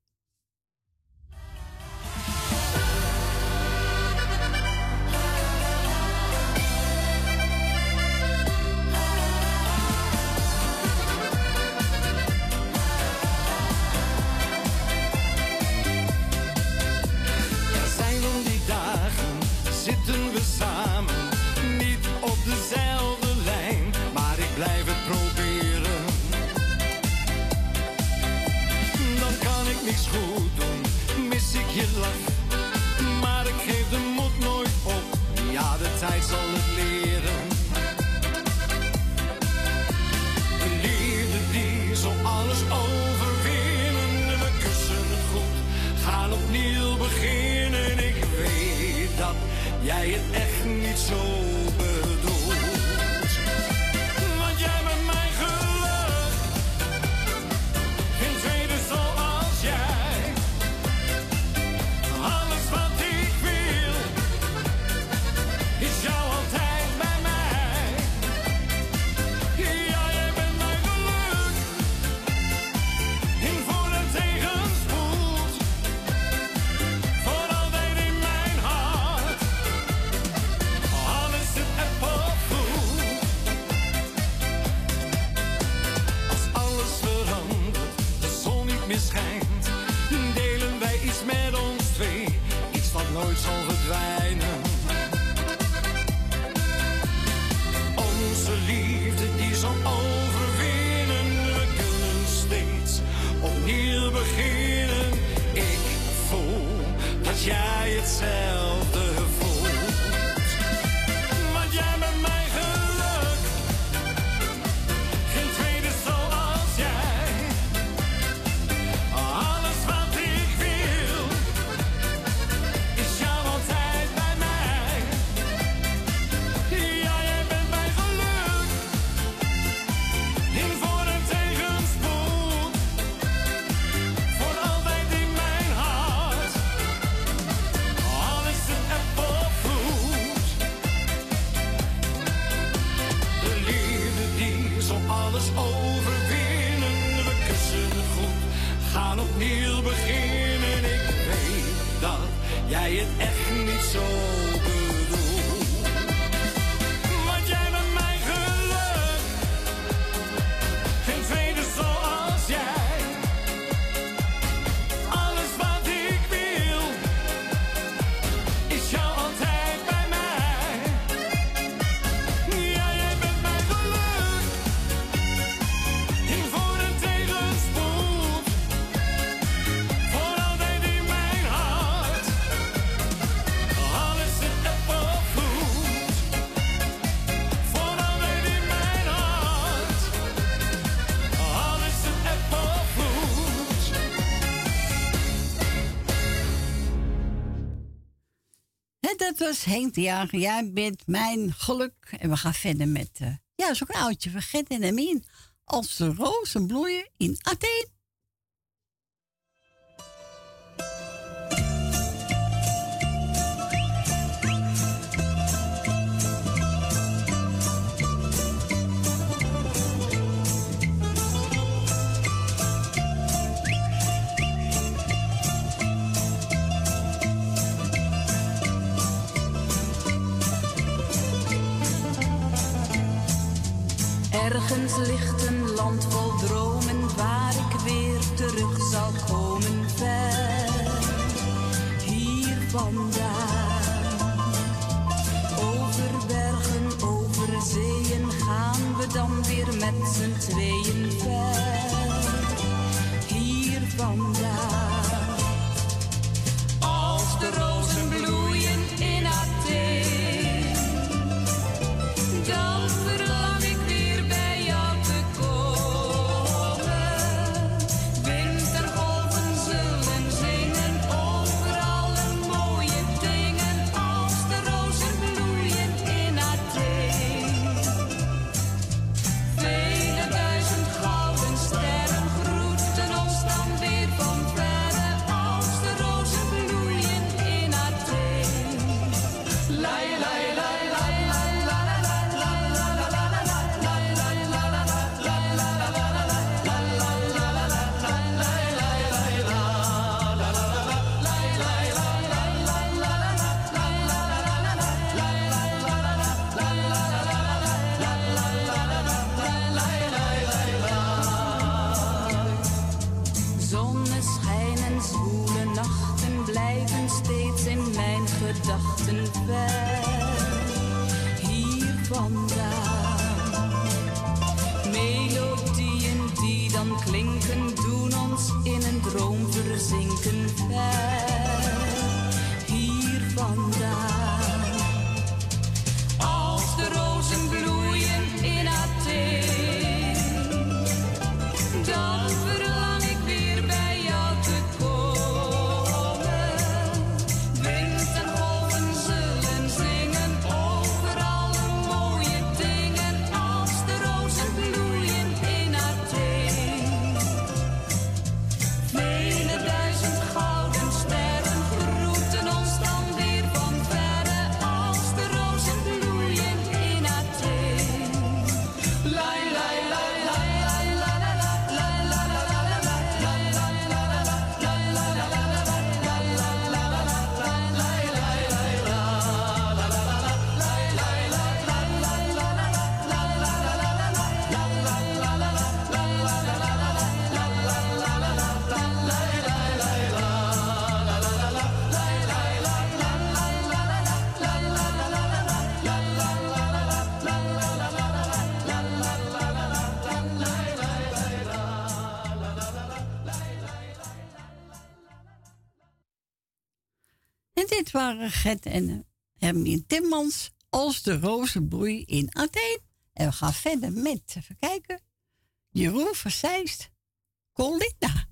was Henk de Jager. Jij bent mijn geluk. En we gaan verder met... Uh, ja, zo'n oudje vergeten en Als de rozen bloeien in Athene. 心里。ooit waren Gert en eh, Hermine Timmans als de rozenbloei in Athene. En we gaan verder met, even kijken, Jeroen Versijst, Colinda.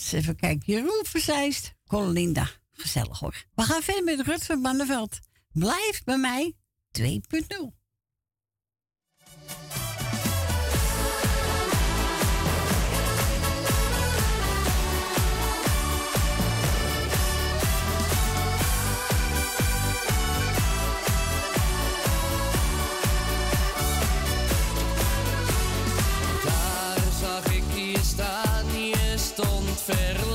Even kijken, Jeroen Verzeist, Colinda. Gezellig hoor. We gaan verder met Rutger Banneveld. Blijf bij mij 2.0. hacer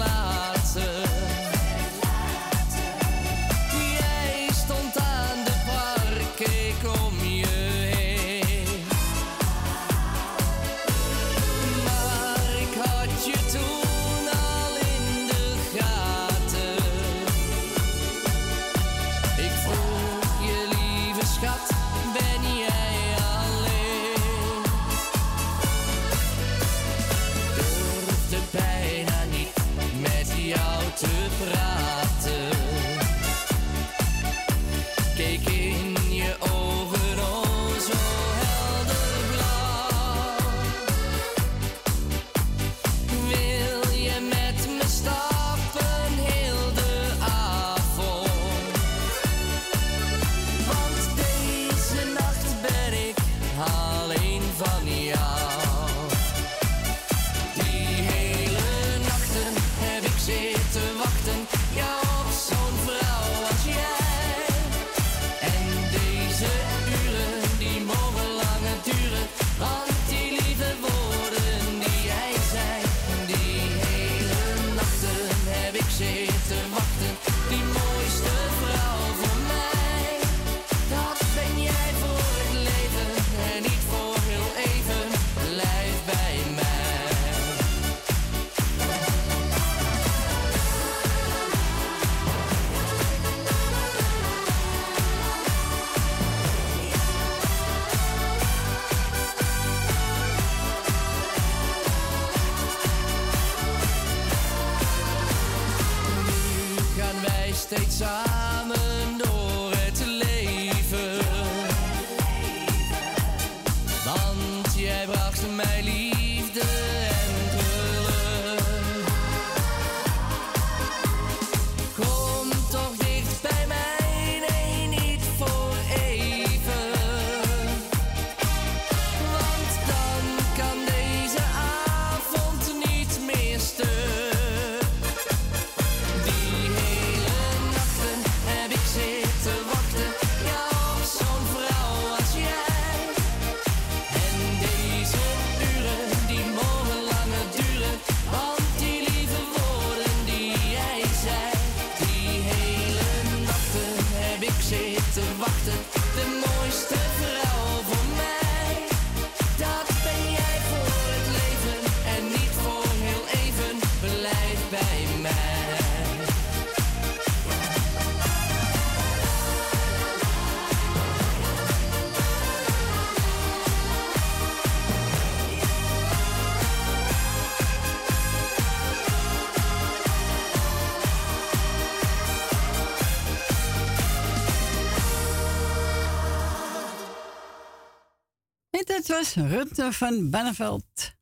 was Rutte van Banneveld.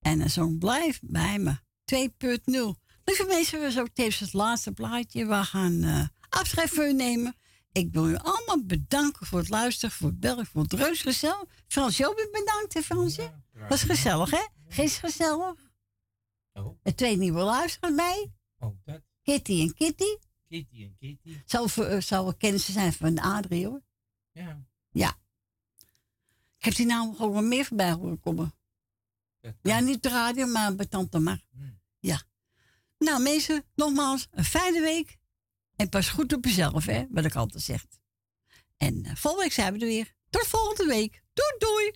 En een zong Blijf bij me 2.0. Lieve mensen, we ook tevens het laatste plaatje. We gaan eh afscheid van u nemen. Ik wil u allemaal bedanken voor het luisteren, voor het bellen, voor het reuze gezellig. Frans bedankt, hè Fransje? Was gezellig, hè? Gisteren gezellig. En twee nieuwe luisteraars bij. Oh, dat. Kitty en Kitty. Kitty en Kitty. Zou, voor- eh, zou kennissen zijn van Adrie, hoor. Ja. Ja. Ik heb die naam gewoon meer voorbij horen komen. Ja, niet de radio, maar bij Tante Mar. Ja. Nou, mensen, nogmaals, een fijne week. En pas goed op jezelf, hè, wat ik altijd zeg. En eh, volgende week zijn we er weer. Tot volgende week. Doei, doei.